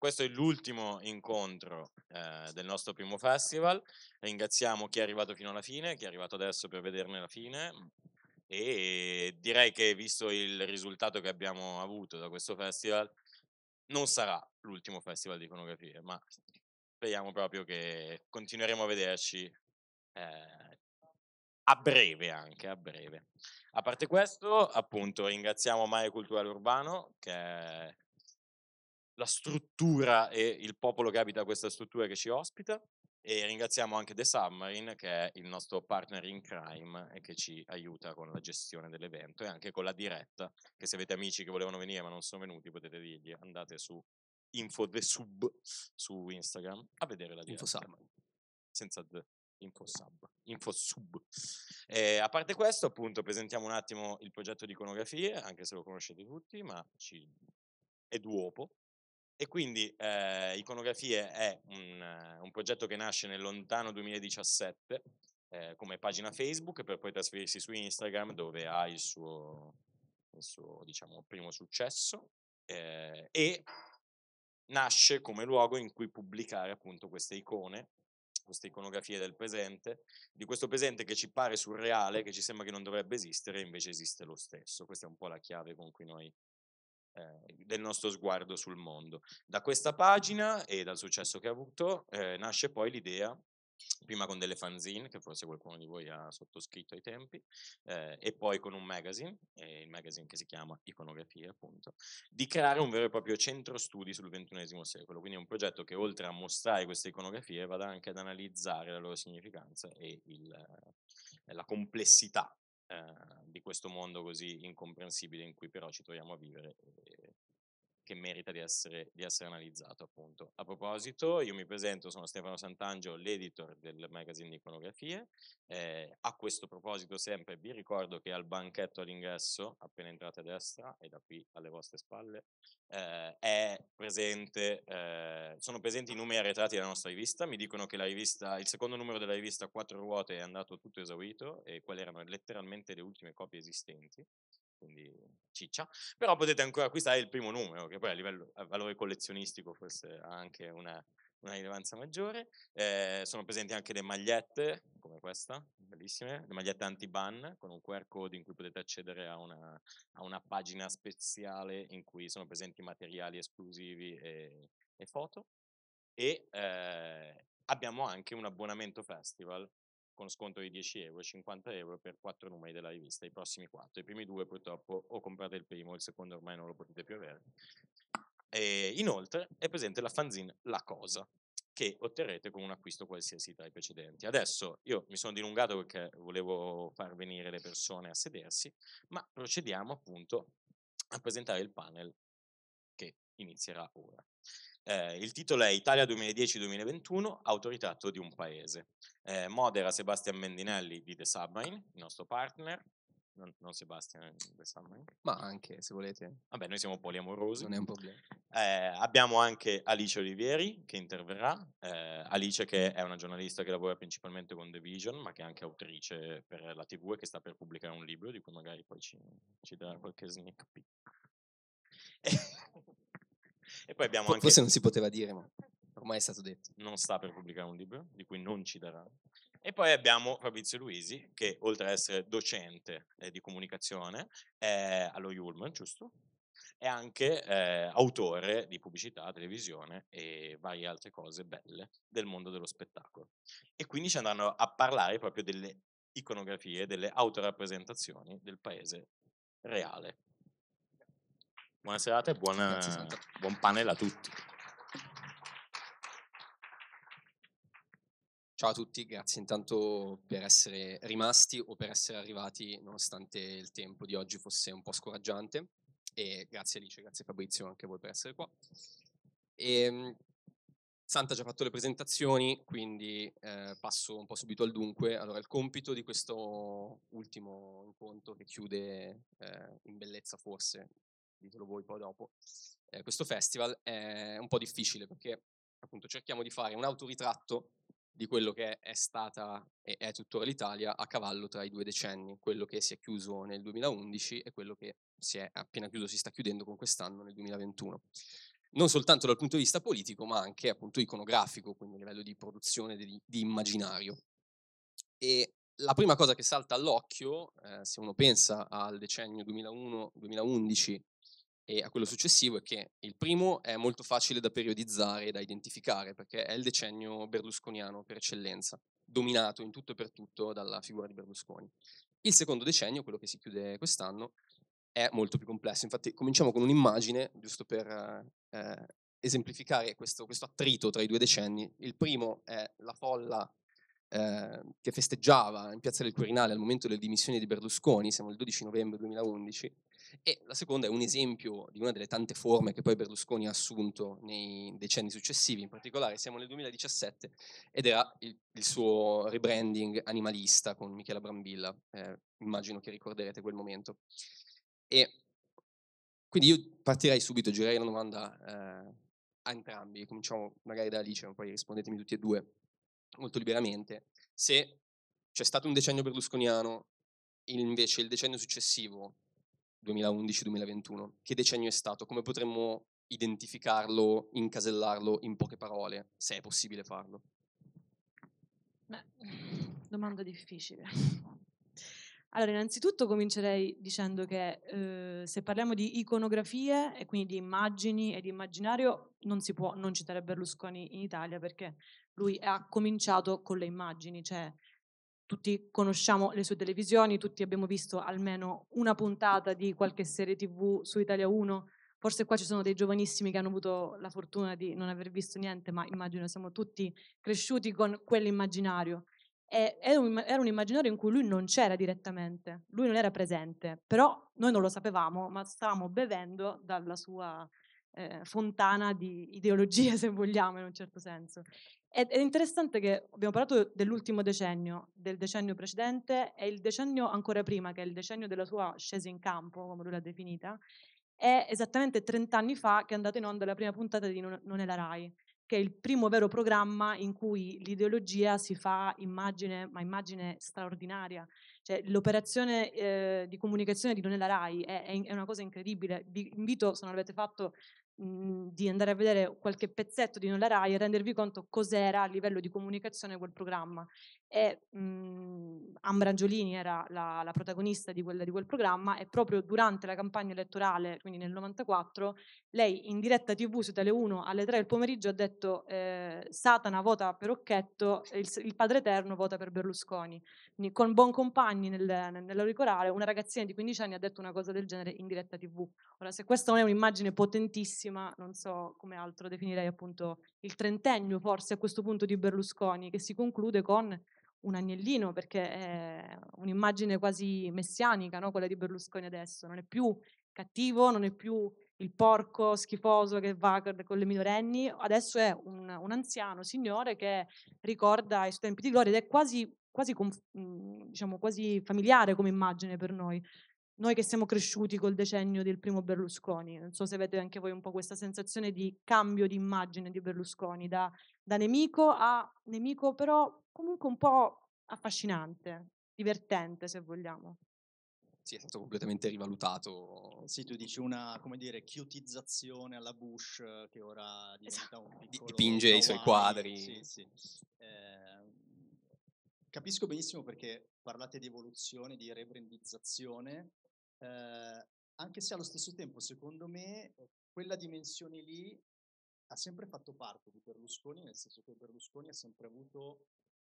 Questo è l'ultimo incontro eh, del nostro primo festival. Ringraziamo chi è arrivato fino alla fine, chi è arrivato adesso per vederne la fine. E direi che visto il risultato che abbiamo avuto da questo festival, non sarà l'ultimo festival di iconografie, ma speriamo proprio che continueremo a vederci eh, a breve anche, a breve. A parte questo, appunto, ringraziamo Mare Culturale Urbano, che è la struttura e il popolo che abita questa struttura che ci ospita. E ringraziamo anche The Submarine, che è il nostro partner in crime e che ci aiuta con la gestione dell'evento e anche con la diretta. Che se avete amici che volevano venire ma non sono venuti, potete dirgli andate su info the sub su Instagram a vedere la diretta. Infosub. Senza the. Infosub. Infosub. Eh, a parte questo, appunto, presentiamo un attimo il progetto di iconografie, anche se lo conoscete tutti, ma ci... è duopo. E quindi eh, Iconografie è un, un, progetto che nasce nel lontano 2017 eh, come pagina Facebook per poi trasferirsi su Instagram dove ha il suo, il suo diciamo, primo successo eh, e nasce come luogo in cui pubblicare appunto queste icone, queste iconografie del presente, di questo presente che ci pare surreale, che ci sembra che non dovrebbe esistere, invece esiste lo stesso. Questa è un po' la chiave con cui noi del nostro sguardo sul mondo. Da questa pagina e dal successo che ha avuto eh, nasce poi l'idea prima con delle fanzine, che forse qualcuno di voi ha sottoscritto ai tempi, eh, e poi con un magazine, eh, il magazine che si chiama Iconografia, appunto, di creare un vero e proprio centro studi sul XXI secolo, quindi un progetto che oltre a mostrare queste iconografie vada anche ad analizzare la loro significanza e il, eh, la complessità eh, di questo mondo così incomprensibile in cui però ci troviamo a vivere e che merita di essere, di essere analizzato appunto. A proposito, io mi presento, sono Stefano Sant'Angelo, l'editor del magazine di iconografie. Eh, a questo proposito sempre vi ricordo che al banchetto all'ingresso, appena entrate a destra e da qui alle vostre spalle, eh, presente, eh, sono presenti i numeri arretrati della nostra rivista, mi dicono che rivista, il secondo numero della rivista Quattro Ruote è andato tutto esaurito e quelle erano letteralmente le ultime copie esistenti, quindi ciccia, però potete ancora acquistare il primo numero, che poi a livello a valore collezionistico forse ha anche una, una rilevanza maggiore. Eh, sono presenti anche le magliette, come questa, bellissime, le magliette anti-ban, con un QR code in cui potete accedere a una, a una pagina speciale in cui sono presenti materiali esclusivi e, e foto. E eh, abbiamo anche un abbonamento festival con sconto di 10 euro, 50 euro per quattro numeri della rivista, i prossimi quattro. I primi due purtroppo o comprate il primo, il secondo ormai non lo potete più avere. E inoltre è presente la fanzine La Cosa, che otterrete con un acquisto qualsiasi tra i precedenti. Adesso io mi sono dilungato perché volevo far venire le persone a sedersi, ma procediamo appunto a presentare il panel che inizierà ora. Eh, il titolo è Italia 2010-2021, autoritratto di un paese. Eh, modera Sebastian Mendinelli di The Submarine, il nostro partner. Non, non Sebastian The Submarine. Ma anche se volete. Vabbè, noi siamo poliamorosi. Non è un problema. Eh, abbiamo anche Alice Olivieri che interverrà. Eh, Alice che è una giornalista che lavora principalmente con The Vision, ma che è anche autrice per la TV e che sta per pubblicare un libro di cui magari poi ci, ci darà qualche sneak peek. E poi abbiamo anche... Forse non si poteva dire, ma ormai è stato detto. Non sta per pubblicare un libro, di cui non ci darà. E poi abbiamo Fabrizio Luisi, che oltre ad essere docente eh, di comunicazione eh, allo Yulman, giusto? È anche eh, autore di pubblicità, televisione e varie altre cose belle del mondo dello spettacolo. E quindi ci andranno a parlare proprio delle iconografie, delle autorappresentazioni del paese reale. Buona serata e buona, buon panel a tutti. Ciao a tutti, grazie intanto per essere rimasti o per essere arrivati nonostante il tempo di oggi fosse un po' scoraggiante e grazie Alice, grazie Fabrizio anche a voi per essere qua. Ehm, Santa ha già fatto le presentazioni, quindi eh, passo un po' subito al dunque. Allora, il compito di questo ultimo incontro che chiude eh, in bellezza forse, ditelo voi poi dopo, eh, questo festival è un po' difficile perché appunto cerchiamo di fare un autoritratto di quello che è stata e è tuttora l'Italia a cavallo tra i due decenni, quello che si è chiuso nel 2011 e quello che si è appena chiuso, si sta chiudendo con quest'anno nel 2021 non soltanto dal punto di vista politico, ma anche appunto iconografico, quindi a livello di produzione di, di immaginario. E la prima cosa che salta all'occhio, eh, se uno pensa al decennio 2001-2011 e a quello successivo, è che il primo è molto facile da periodizzare e da identificare, perché è il decennio berlusconiano per eccellenza, dominato in tutto e per tutto dalla figura di Berlusconi. Il secondo decennio, quello che si chiude quest'anno, è molto più complesso. Infatti cominciamo con un'immagine, giusto per eh, esemplificare questo, questo, attrito tra i due decenni. Il primo è la folla eh, che festeggiava in Piazza del Quirinale al momento delle dimissioni di Berlusconi, siamo il 12 novembre 2011, e la seconda è un esempio di una delle tante forme che poi Berlusconi ha assunto nei decenni successivi, in particolare siamo nel 2017 ed era il, il suo rebranding animalista con Michela Brambilla, eh, immagino che ricorderete quel momento. E quindi io partirei subito, girerei la domanda eh, a entrambi, cominciamo magari da Alice, ma poi rispondetemi tutti e due molto liberamente. Se c'è stato un decennio berlusconiano, invece il decennio successivo, 2011-2021, che decennio è stato? Come potremmo identificarlo, incasellarlo in poche parole, se è possibile farlo? Beh, domanda difficile. Allora, innanzitutto comincerei dicendo che eh, se parliamo di iconografie e quindi di immagini e di immaginario, non si può non citare Berlusconi in Italia perché lui ha cominciato con le immagini, cioè tutti conosciamo le sue televisioni, tutti abbiamo visto almeno una puntata di qualche serie tv su Italia 1, forse qua ci sono dei giovanissimi che hanno avuto la fortuna di non aver visto niente, ma immagino siamo tutti cresciuti con quell'immaginario un, era un immaginario in cui lui non c'era direttamente, lui non era presente, però noi non lo sapevamo, ma stavamo bevendo dalla sua eh, fontana di ideologie, se vogliamo, in un certo senso. Ed è interessante che abbiamo parlato dell'ultimo decennio, del decennio precedente e il decennio ancora prima, che è il decennio della sua scesa in campo, come lui l'ha definita, è esattamente 30 anni fa che è andata in onda la prima puntata di Non, è la RAI che è il primo vero programma in cui l'ideologia si fa immagine, ma immagine straordinaria. Cioè, l'operazione eh, di comunicazione di Non è la RAI è, è, una cosa incredibile. Vi invito, se non l'avete fatto, mh, di andare a vedere qualche pezzetto di Non è la RAI e rendervi conto cos'era a livello di comunicazione quel programma e mh, Ambra Angiolini era la, la protagonista di quel, di quel, programma e proprio durante la campagna elettorale, quindi nel 94, lei in diretta tv su Tele 1 alle 3 del pomeriggio ha detto eh, Satana vota per Occhetto, il, il, Padre Eterno vota per Berlusconi. Quindi con buon compagni nel, nell'auricolare una ragazzina di 15 anni ha detto una cosa del genere in diretta tv. Ora se questa non è un'immagine potentissima, non so come altro definirei appunto il trentennio forse a questo punto di Berlusconi che si conclude con un agnellino perché è un'immagine quasi messianica, no? quella di Berlusconi adesso, non è più cattivo, non è più il porco schifoso che va con le minorenni, adesso è un, un anziano signore che ricorda i suoi tempi di gloria ed è quasi, quasi, mhmm, diciamo, quasi familiare come immagine per noi. Noi che siamo cresciuti col decennio del primo Berlusconi, non so se avete anche voi un po' questa sensazione di cambio di immagine di Berlusconi, da, da nemico a nemico però comunque un po' affascinante, divertente se vogliamo. Sì, è stato completamente rivalutato. Sì, tu dici una, come dire, chiutizzazione alla Bush che ora diventa esatto. un piccolo... Dipinge Hawaii. i suoi quadri. Sì, sì. Eh, capisco benissimo perché parlate di evoluzione, di rebrandizzazione, eh, anche se allo stesso tempo, secondo me, quella dimensione lì ha sempre fatto parte di Berlusconi, nel senso che Berlusconi ha sempre avuto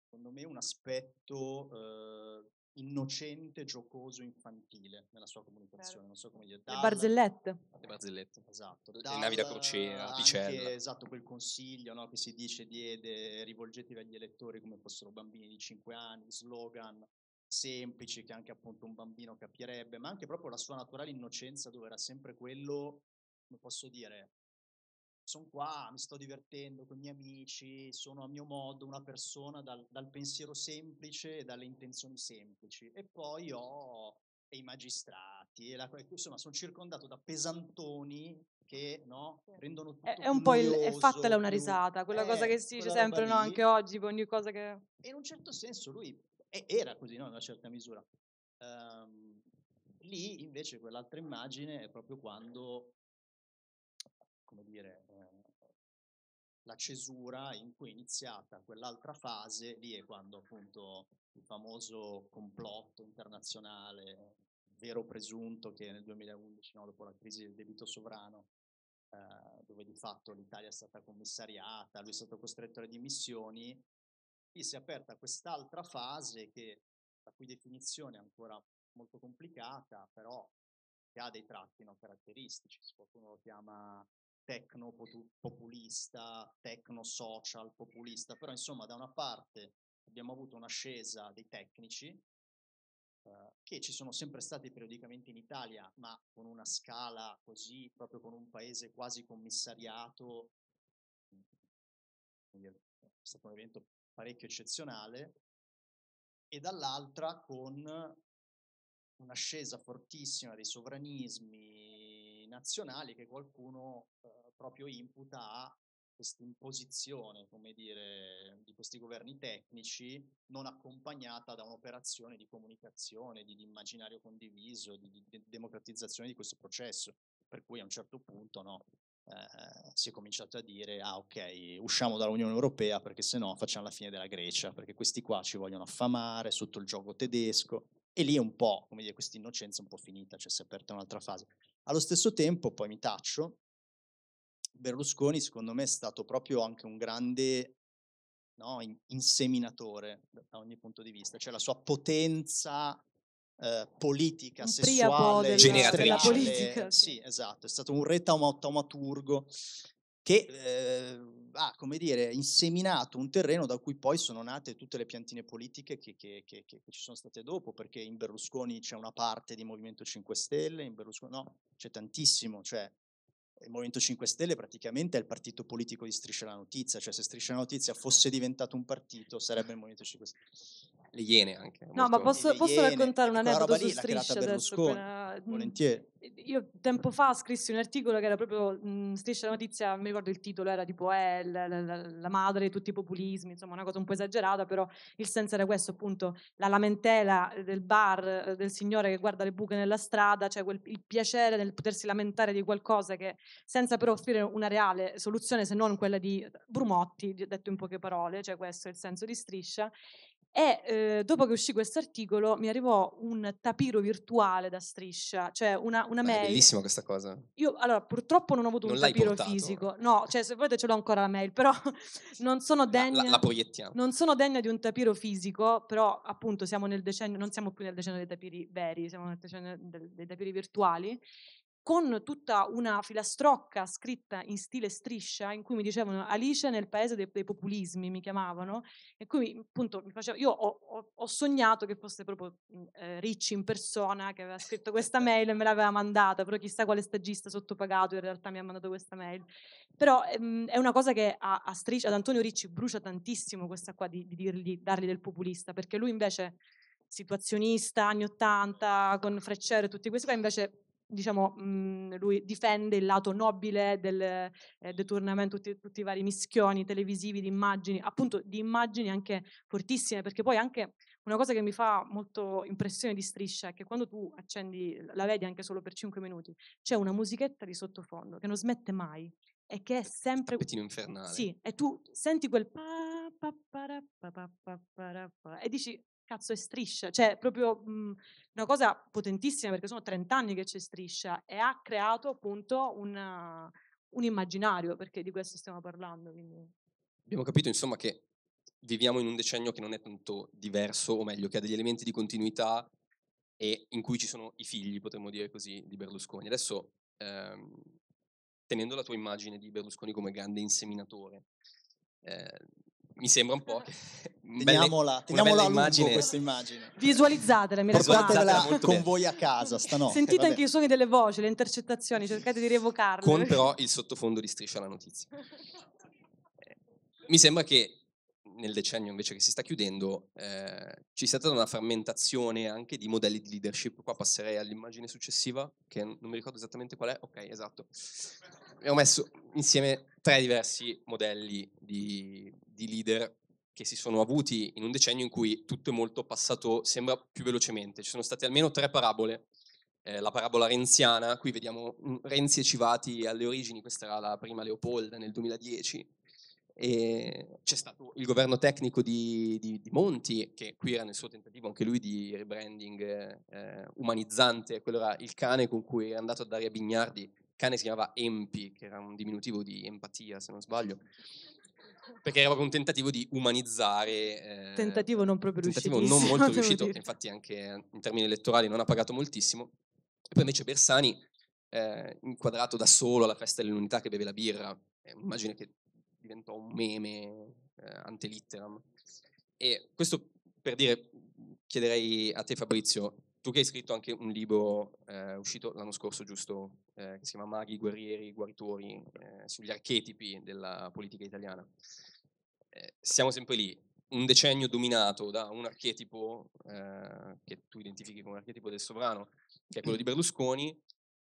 secondo me, un aspetto eh, innocente, giocoso, infantile nella sua comunicazione. Non so come dire. Dal, le barzellette. Le barzellette. Esatto. Dal, le navi da crociera, Picella. Esatto, quel consiglio no, che si dice diede rivolgetevi agli elettori come fossero bambini di 5 anni, slogan semplici che anche appunto un bambino capirebbe, ma anche proprio la sua naturale innocenza dove era sempre quello, come posso dire, sono qua, mi sto divertendo con i miei amici, sono a mio modo una persona dal, dal pensiero semplice e dalle intenzioni semplici. E poi ho i magistrati, e la, insomma sono circondato da pesantoni che no, rendono tutto È, un po' il, è fattela una risata, quella eh, cosa che si dice sempre, no? lì. Anche oggi, ogni cosa che... E in un certo senso lui e- era così, no? in una certa misura. Ehm, lì invece quell'altra immagine è proprio quando, come dire, eh, la cesura in cui è iniziata quell'altra fase, lì è quando appunto il famoso complotto internazionale, vero presunto, che nel 2011, no, dopo la crisi del debito sovrano, eh, dove di fatto l'Italia è stata commissariata, lui è stato costretto alle dimissioni, lì si è aperta quest'altra fase che la cui definizione è ancora molto complicata, però che ha dei tratti no, caratteristici, qualcuno lo chiama tecno-populista, tecno-social populista, però insomma da una parte abbiamo avuto un'ascesa dei tecnici, eh, che ci sono sempre stati periodicamente in Italia, ma con una scala così, proprio con un paese quasi commissariato, è stato un evento parecchio eccezionale, e dall'altra con un'ascesa fortissima dei sovranismi nazionali che qualcuno eh, proprio imputa a questa imposizione, come dire, di questi governi tecnici non accompagnata da un'operazione di comunicazione, di, di immaginario condiviso, di, di- democratizzazione di questo processo. Per cui a un certo punto no, eh, si è cominciato a dire, ah ok, usciamo dall'Unione Europea perché se no facciamo la fine della Grecia, perché questi qua ci vogliono affamare sotto il gioco tedesco. E lì è un po', come dire, questa innocenza un po' finita, cioè si è aperta un'altra fase. Allo stesso tempo, poi mi taccio, Berlusconi secondo me è stato proprio anche un grande no, in- inseminatore da ogni punto di vista, cioè la sua potenza eh, politica, Un sessuale, Generatrice. industriale, politica. sì. Sì, esatto, è stato un re tauma- taumaturgo che eh, ha, come dire, inseminato un terreno da cui poi sono nate tutte le piantine politiche che, che- che- che- che ci sono state dopo, perché in Berlusconi c'è una parte di Movimento 5 Stelle, in Berlusconi no, c'è tantissimo, cioè il Movimento 5 Stelle praticamente è il partito politico di Striscia la Notizia, cioè se Striscia la Notizia fosse diventato un partito sarebbe il Movimento 5 Stelle. Le Iene anche. No, ma posso, posso Iene, raccontare un aneddoto su Striscia adesso? Volentieri. Io tempo fa scrissi un articolo che era proprio mh, Striscia la notizia, mi ricordo il titolo, era tipo eh, la, la- la- madre di tutti i populismi, insomma una cosa un po' esagerata, però il senso era questo appunto, la lamentela del bar, eh, del signore che guarda le buche nella strada, cioè quel- il piacere nel potersi lamentare di qualcosa che senza però offrire una reale soluzione se non quella di Brumotti, detto in poche parole, cioè questo è il senso di Striscia. E eh, dopo che uscì questo articolo mi arrivò un tapiro virtuale da Striscia, cioè una, una Beh, è mail. bellissima questa cosa. Io allora purtroppo non ho avuto Non un tapiro portato? fisico, no, cioè se volete ce l'ho ancora la mail, però non sono La, degna. la- la proiettiamo. Non sono degna di un tapiro fisico, però appunto siamo nel decennio, non siamo più nel decennio dei tapiri veri, siamo nel decennio dei tapiri virtuali, con tutta una filastrocca scritta in stile striscia, in cui mi dicevano Alice nel paese dei, dei populismi, mi chiamavano, e qui appunto mi faceva, io ho, ho- ho sognato che fosse proprio mh, eh, Ricci in persona che aveva scritto questa mail e me l'aveva mandata, però chissà quale stagista sottopagato in realtà mi ha mandato questa mail. Però ehm, è una cosa che a, a Striscia, ad Antonio Ricci brucia tantissimo questa qua di, di dirgli, dargli del populista, perché lui invece situazionista, anni 80, con Freccero e tutti questi qua, invece diciamo, mh, lui difende il lato nobile del eh, deturnaamento, tutti, tutti i vari mischioni televisivi di immagini, appunto di immagini anche fortissime, perché poi anche una cosa che mi fa molto impressione di Striscia è che quando tu accendi, la vedi anche solo per 5 minuti, c'è una musichetta di sottofondo che non smette mai e che è sempre Pettino infernale. sì, e tu senti quel pa, pa, pa, e dici cazzo è striscia, cioè proprio mh, una cosa potentissima perché sono 30 anni che c'è striscia e ha creato appunto una- un immaginario perché di questo stiamo parlando. Quindi. Abbiamo capito insomma che viviamo in un decennio che non è tanto diverso, o meglio, che ha degli elementi di continuità e in cui ci sono i figli, potremmo dire così, di Berlusconi. Adesso, ehm, tenendo la tua immagine di Berlusconi come grande inseminatore, eh, mi sembra un po' che... Teniamola, teniamola a lungo questa immagine. Visualizzatela, mi raccomando. Con bene. voi a casa stanotte. Sentite vabbè. anche i suoni delle voci, le intercettazioni, cercate di rievocarle. con però il sottofondo di striscia la notizia. Mi sembra che nel decennio invece che si sta chiudendo eh, ci sia stata una frammentazione anche di modelli di leadership. Qua passerei all'immagine successiva, che non mi ricordo esattamente qual è. Ok, esatto. Abbiamo messo insieme tre diversi modelli di, di leader che si sono avuti in un decennio in cui tutto è molto passato, sembra più velocemente. Ci sono state almeno tre parabole eh, la parabola renziana, qui vediamo mm, Renzi e Civati alle origini, questa era la prima Leopolda nel 2010, e c'è stato il governo tecnico di, di- di Monti, che qui era nel suo tentativo anche lui di rebranding eh, umanizzante, quello era il cane con cui è andato a Daria Bignardi, il cane si chiamava Empi, che era un diminutivo di empatia se non sbaglio, perché era proprio un tentativo di umanizzare... eh, Tentativo non proprio tentativo non molto riuscito, infatti anche in termini elettorali non ha pagato moltissimo. E poi invece Bersani, eh, inquadrato da solo alla festa dell'unità che beve la birra, è un'immagine che diventò un meme eh, ante litteram. E questo per dire, chiederei a te Fabrizio, tu che hai scritto anche un libro eh, uscito l'anno scorso, giusto, eh, che si chiama Maghi, guerrieri, guaritori, eh, sugli archetipi della politica italiana. Eh, siamo sempre lì, un decennio dominato da un archetipo eh, che tu identifichi come archetipo del sovrano, che è quello di Berlusconi,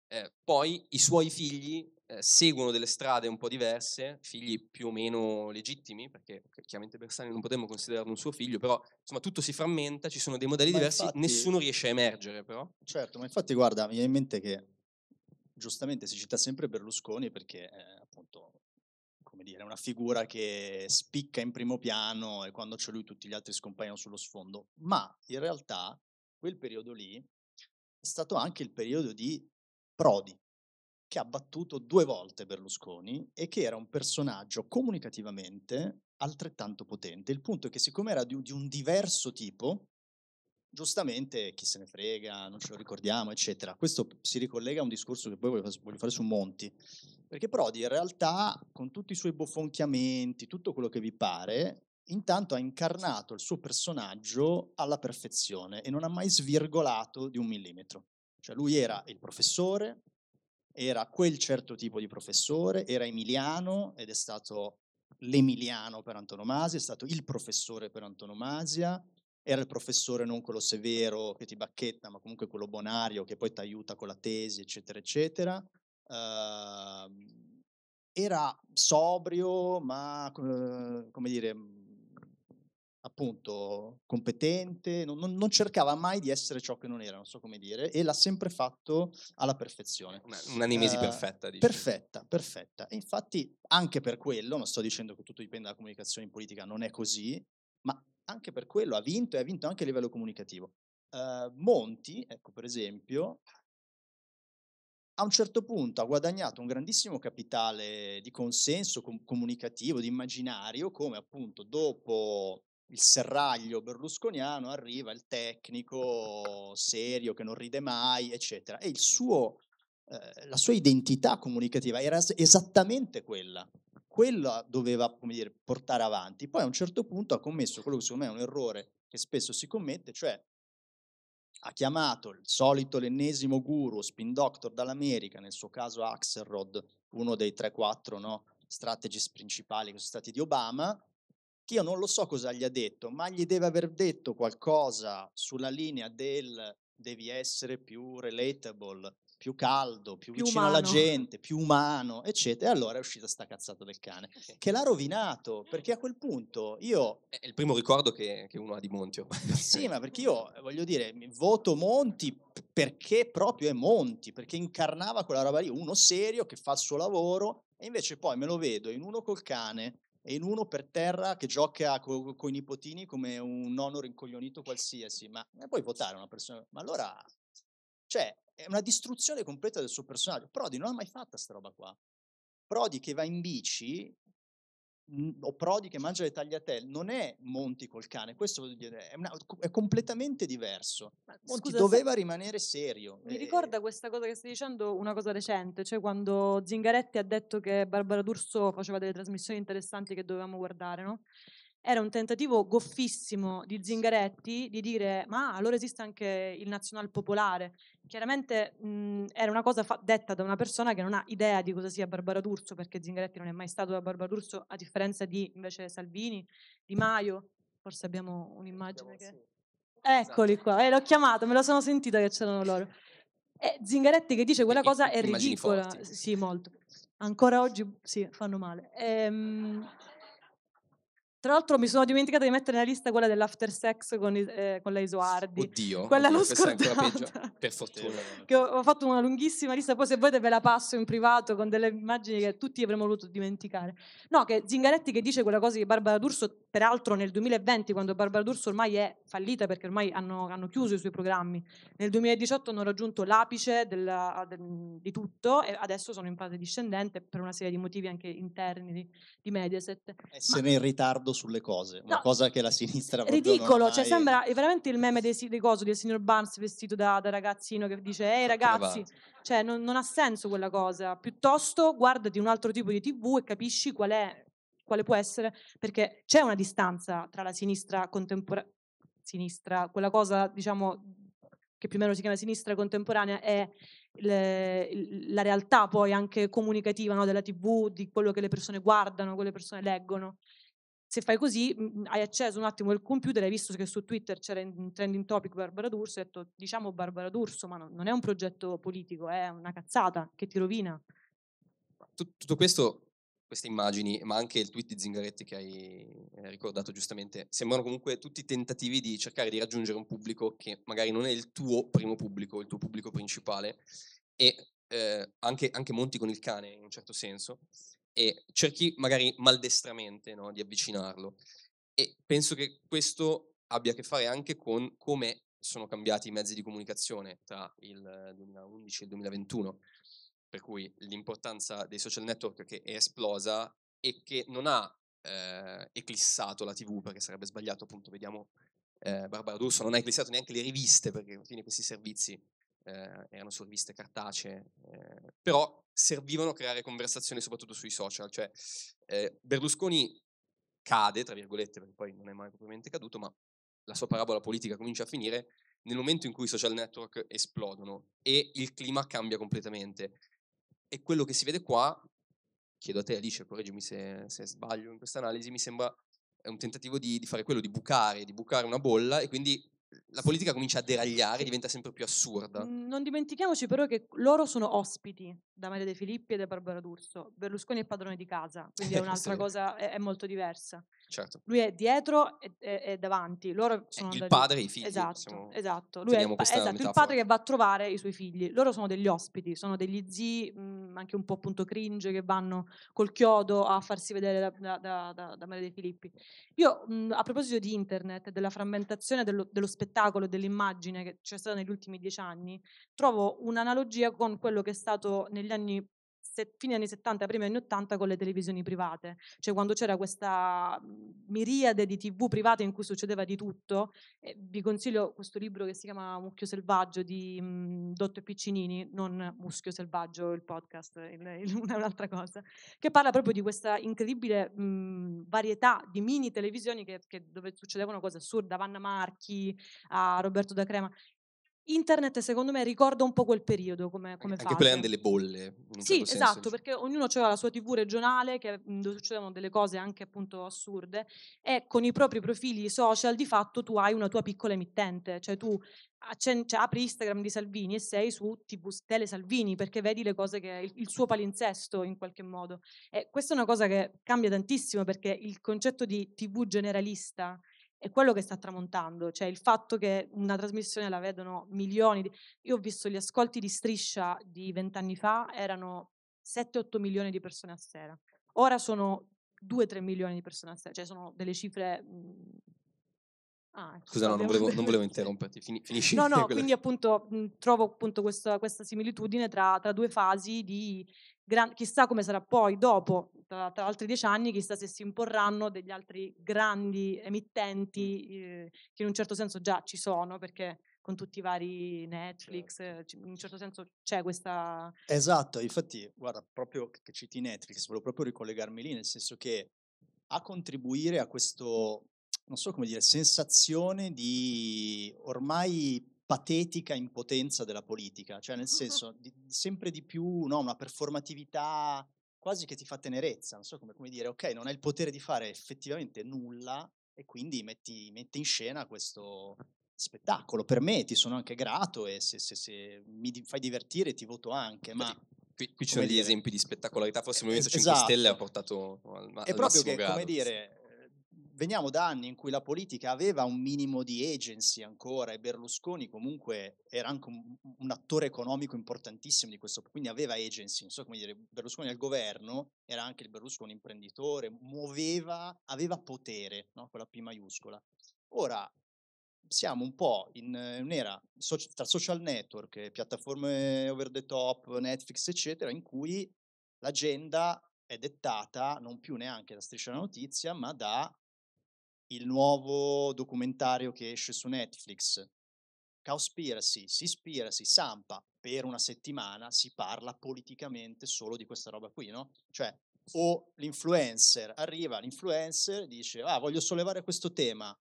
eh, poi i suoi figli eh, seguono delle strade un po' diverse, figli più o meno legittimi, perché chiaramente Bersani non potremmo considerarlo un suo figlio, però insomma tutto si frammenta, ci sono dei modelli Ma diversi, infatti- nessuno riesce a emergere però. Certo, ma infatti guarda, mi viene in mente che giustamente si cita sempre Berlusconi perché eh, appunto, come dire, è una figura che spicca in primo piano e quando c'è lui tutti gli altri scompaiono sullo sfondo, ma in realtà quel periodo lì è stato anche il periodo di Prodi, che ha battuto due volte Berlusconi e che era un personaggio comunicativamente altrettanto potente. Il punto è che siccome era di, di un diverso tipo, giustamente chi se ne frega, non ce lo ricordiamo, eccetera. Questo si ricollega a un discorso che poi voglio, fare su Monti, perché Prodi in realtà, con tutti i suoi bofonchiamenti, tutto quello che vi pare, intanto ha incarnato il suo personaggio alla perfezione e non ha mai svirgolato di un millimetro. Cioè lui era il professore, era quel certo tipo di professore, era emiliano ed è stato l'emiliano per antonomasia, è stato il professore per antonomasia, era il professore non quello severo che ti bacchetta, ma comunque quello bonario che poi ti aiuta con la tesi, eccetera, eccetera. Ehm, era sobrio, ma come dire, appunto competente, non, non- non cercava mai di essere ciò che non era, non so come dire, e l'ha sempre fatto alla perfezione. Una, una nemesi Eh, perfetta, dici. Perfetta, perfetta. E infatti anche per quello, non sto dicendo che tutto dipende dalla comunicazione in politica, non è così, ma anche per quello ha vinto e ha vinto anche a livello comunicativo. Eh, Monti, ecco per esempio, a un certo punto ha guadagnato un grandissimo capitale di consenso com- comunicativo, di immaginario, come appunto dopo il serraglio berlusconiano arriva il tecnico serio che non ride mai, eccetera. E suo, eh, la sua identità comunicativa era es- esattamente quella. Quella doveva, dire, portare avanti. Poi a un certo punto ha commesso quello che secondo me è un errore che spesso si commette, cioè ha chiamato il solito l'ennesimo guru, spin doctor dall'America, nel suo caso Axelrod, uno dei 3-4 no, strategist principali che sono stati di Obama, che io non lo so cosa gli ha detto, ma gli deve aver detto qualcosa sulla linea del devi essere più relatable, più caldo, più, Più vicino alla umano. gente, più umano, eccetera. E allora è uscita sta cazzata del cane, che l'ha rovinato, perché a quel punto io È il primo ricordo che, che uno ha di Monti. ormai. sì, ma perché io eh, voglio dire, mi- voto Monti perché proprio è Monti, perché incarnava quella roba lì, uno serio che fa il suo lavoro e invece poi me lo vedo in uno col cane e in uno per terra che gioca con i nipotini come un nonno rincoglionito qualsiasi, ma puoi votare una persona, ma allora, cioè, è una distruzione completa del suo personaggio. Prodi non ha mai fatto sta roba qua. Prodi che va in bici o Prodi che mangia le tagliatelle non è Monti col cane, questo voglio dire, è, una- è completamente diverso. Monti scusa, doveva rimanere serio. Mi e- ricorda questa cosa che stai dicendo una cosa recente, cioè quando Zingaretti ha detto che Barbara D'Urso faceva delle trasmissioni interessanti che dovevamo guardare, no? Era un tentativo goffissimo di Zingaretti di dire ma allora esiste anche il nazional popolare. Chiaramente mh, era una cosa detta da una persona che non ha idea di cosa sia Barbara D'Urso, perché Zingaretti non è mai stato da Barbara D'Urso, a differenza di invece Salvini, Di Maio. Forse abbiamo un'immagine che... Eccoli qua, eh, l'ho chiamato, me lo sono sentita che c'erano loro. E Zingaretti che dice quella cosa è ridicola. Sì, molto. Ancora oggi sì, fanno male. Ehm, tra l'altro mi sono dimenticata di mettere nella lista quella dell'after sex con, eh, con la Isoardi. Oddio, Quella oddio, l'ho scordata. Per fortuna. Che ho, ho fatto una lunghissima lista, poi se volete ve la passo in privato con delle immagini che tutti avremmo voluto dimenticare. No, che Zingaretti che dice quella cosa di Barbara D'Urso, peraltro nel 2020, quando Barbara D'Urso ormai è fallita perché ormai hanno, hanno chiuso i suoi programmi, nel 2018 hanno raggiunto l'apice della- del- di tutto e adesso sono in fase discendente per una serie di motivi anche interni di, di Mediaset. Essere in ritardo sulle cose, una No, cosa che la sinistra ridicolo, cioè sembra veramente il meme dei, dei coso, del signor Barnes vestito da, da ragazzino che dice ehi ragazzi, va?" cioè non, non ha senso quella cosa, piuttosto guardati un altro tipo di tv e capisci qual è, quale può essere, perché c'è una distanza tra la sinistra contemporanea, sinistra, quella cosa diciamo che più o meno si chiama sinistra contemporanea è le- la realtà poi anche comunicativa no, della tv, di quello che le persone guardano, quello che le persone leggono se fai così, hai acceso un attimo il computer, hai visto che su Twitter c'era in trending topic Barbara D'Urso, hai detto diciamo Barbara D'Urso, ma no- non è un progetto politico, è una cazzata che ti rovina. Tut- tutto questo, queste immagini, ma anche il tweet di Zingaretti che hai eh, ricordato giustamente, sembrano comunque tutti tentativi di cercare di raggiungere un pubblico che magari non è il tuo primo pubblico, il tuo pubblico principale, e eh, anche, anche monti con il cane in un certo senso, e cerchi magari maldestramente no, di avvicinarlo. E penso che questo abbia a che fare anche con come sono cambiati i mezzi di comunicazione tra il 2011 e il 2021 per cui l'importanza dei social network che è esplosa e che non ha eh, eclissato la TV, perché sarebbe sbagliato, appunto, vediamo eh, Barbara D'Urso, non ha eclissato neanche le riviste, perché alla fine questi servizi eh, erano su riviste cartacee, eh, però servivano a creare conversazioni soprattutto sui social, cioè eh, Berlusconi cade, tra virgolette, perché poi non è mai propriamente caduto, ma la sua parabola politica comincia a finire nel momento in cui i social network esplodono e il clima cambia completamente. E quello che si vede qua, chiedo a te Alice, correggimi se, se sbaglio in questa analisi, mi sembra è un tentativo di, di fare quello, di bucare, di bucare una bolla e quindi la politica comincia a deragliare, diventa sempre più assurda. Mm, Non dimentichiamoci però che loro sono ospiti da Maria De Filippi e da Barbara D'Urso. Berlusconi è padrone di casa, quindi è un'altra è vero. cosa, è, è molto diversa. Certo. Lui è dietro e, e- e davanti, loro sono il padre e i figli, Esatto, possiamo- esatto. Lui è il, pa- esatto, il padre che va a trovare i suoi figli. Loro sono degli ospiti, sono degli zii, mm, anche un po' appunto cringe, che vanno col chiodo a farsi vedere da, da, da- da- Maria De Filippi. Io, mm, a proposito di internet, della frammentazione dello, dello spettacolo, dell'immagine che c'è stata negli ultimi dieci anni, trovo un'analogia con quello che è stato negli anni se- fine anni 70, primi anni 80 con le televisioni private, cioè quando c'era questa miriade di tv private in cui succedeva di tutto. E vi consiglio questo libro che si chiama Mucchio Selvaggio di mm, Dotto e Piccinini, non Muschio Selvaggio, il podcast, il- il- una- un'altra cosa, che parla proprio di questa incredibile mm, varietà di mini televisioni che- che- dove succedevano cose assurde, da Vanna Marchi a Roberto da Crema. Internet secondo me ricorda un po' quel periodo come, come Anche quelle fase. hanno delle bolle. Sì, certo senso, esatto, dici. perché ognuno aveva la sua TV regionale che, mh, dove succedevano delle cose anche appunto assurde e con i propri profili social di fatto tu hai una tua piccola emittente, cioè tu accen- cioè, apri Instagram di Salvini e sei su TV Tele Salvini perché vedi le cose che il, il suo palinsesto in qualche modo. E questa è una cosa che cambia tantissimo perché il concetto di TV generalista è quello che sta tramontando, cioè il fatto che una trasmissione la vedono milioni di... Io ho visto gli ascolti di Striscia di vent'anni fa, erano 7-8 milioni di persone a sera. Ora sono 2-3 milioni di persone a sera, cioè sono delle cifre... mh, Ah, ci Scusa, no, non volevo, non volevo interromperti. Fini- finisci. No, no, quella- quindi appunto mh, trovo appunto questa, questa similitudine tra, tra due fasi di gran- chissà come sarà poi dopo, tra, tra altri dieci anni, chissà se si imporranno degli altri grandi emittenti eh, che in un certo senso già ci sono, perché con tutti i vari Netflix, eh, ci- in un certo senso c'è questa... Esatto, infatti, guarda, proprio che citi Netflix, volevo proprio ricollegarmi lì, nel senso che a contribuire a questo, non so come dire, sensazione di ormai patetica impotenza della politica, cioè nel senso di, sempre di più no, una performatività quasi che ti fa tenerezza, non so come, come dire, ok, non hai il potere di fare effettivamente nulla e quindi metti, metti in scena questo spettacolo. Per me ti sono anche grato e se, se, se mi di- fai divertire ti voto anche, ma... Qui, qui ci sono degli esempi di spettacolarità, forse il Movimento 5 Stelle ha esatto. portato al, ma- È al proprio che, come dire, veniamo da anni in cui la politica aveva un minimo di agency ancora e Berlusconi comunque era anche un, un attore economico importantissimo di questo, quindi aveva agency, non so come dire, Berlusconi al governo era anche il Berlusconi imprenditore, muoveva, aveva potere, no? con la P maiuscola. Ora siamo un po' in un'era tra social network, piattaforme over the top, Netflix, eccetera, in cui l'agenda è dettata non più neanche da Striscia la Notizia, ma da il nuovo documentario che esce su Netflix. Cowspiracy, Seaspiracy, Sampa, per una settimana si parla politicamente solo di questa roba qui, no? Cioè, o l'influencer arriva, l'influencer dice, ah, voglio sollevare questo tema,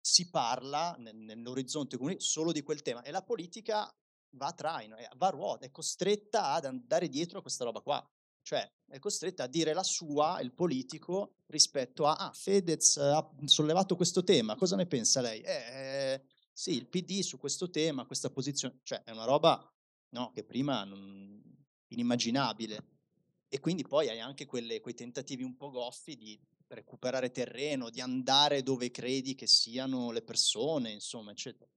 si parla nel- nell'orizzonte comune solo di quel tema e la politica va a traino, eh, va a ruota, è costretta ad andare dietro a questa roba qua. Cioè, è costretta a dire la sua, il politico, rispetto a, ah, Fedez ha sollevato questo tema, cosa ne pensa lei? Eh, sì, il PD su questo tema, questa posizione, cioè è una roba no, che prima non, inimmaginabile. E quindi poi hai anche quelle- quei tentativi un po' goffi di recuperare terreno, di andare dove credi che siano le persone, insomma, eccetera.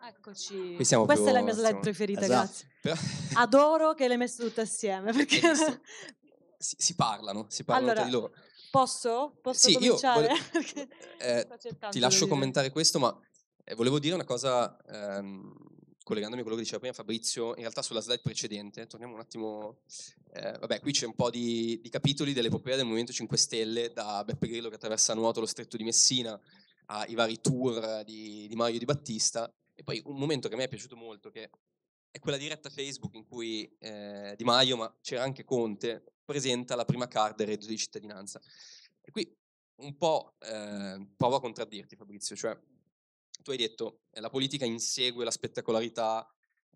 Eccoci. Questa è la più- mia slide preferita, Esatto. grazie. Adoro che le hai messe tutte assieme perché si, si parlano, si parlano tra Allora, di loro. posso? Posso Sì, io cominciare? vole- Perché eh, ti di lascio dire. commentare questo, ma eh, volevo dire una cosa, ehm, collegandomi a quello che diceva prima Fabrizio, in realtà sulla slide precedente, torniamo un attimo, eh, vabbè qui c'è un po' di, di capitoli dell'epopea del Movimento 5 Stelle, da Beppe Grillo che attraversa a nuoto lo stretto di Messina, ai vari tour di, di Mario Di Battista, e poi un momento che me è piaciuto molto, che è quella diretta Facebook in cui eh, Di Maio, ma c'era anche Conte, presenta la prima card del reddito di cittadinanza. E qui un po' eh, provo a contraddirti Fabrizio, cioè tu hai detto che la politica insegue la spettacolarità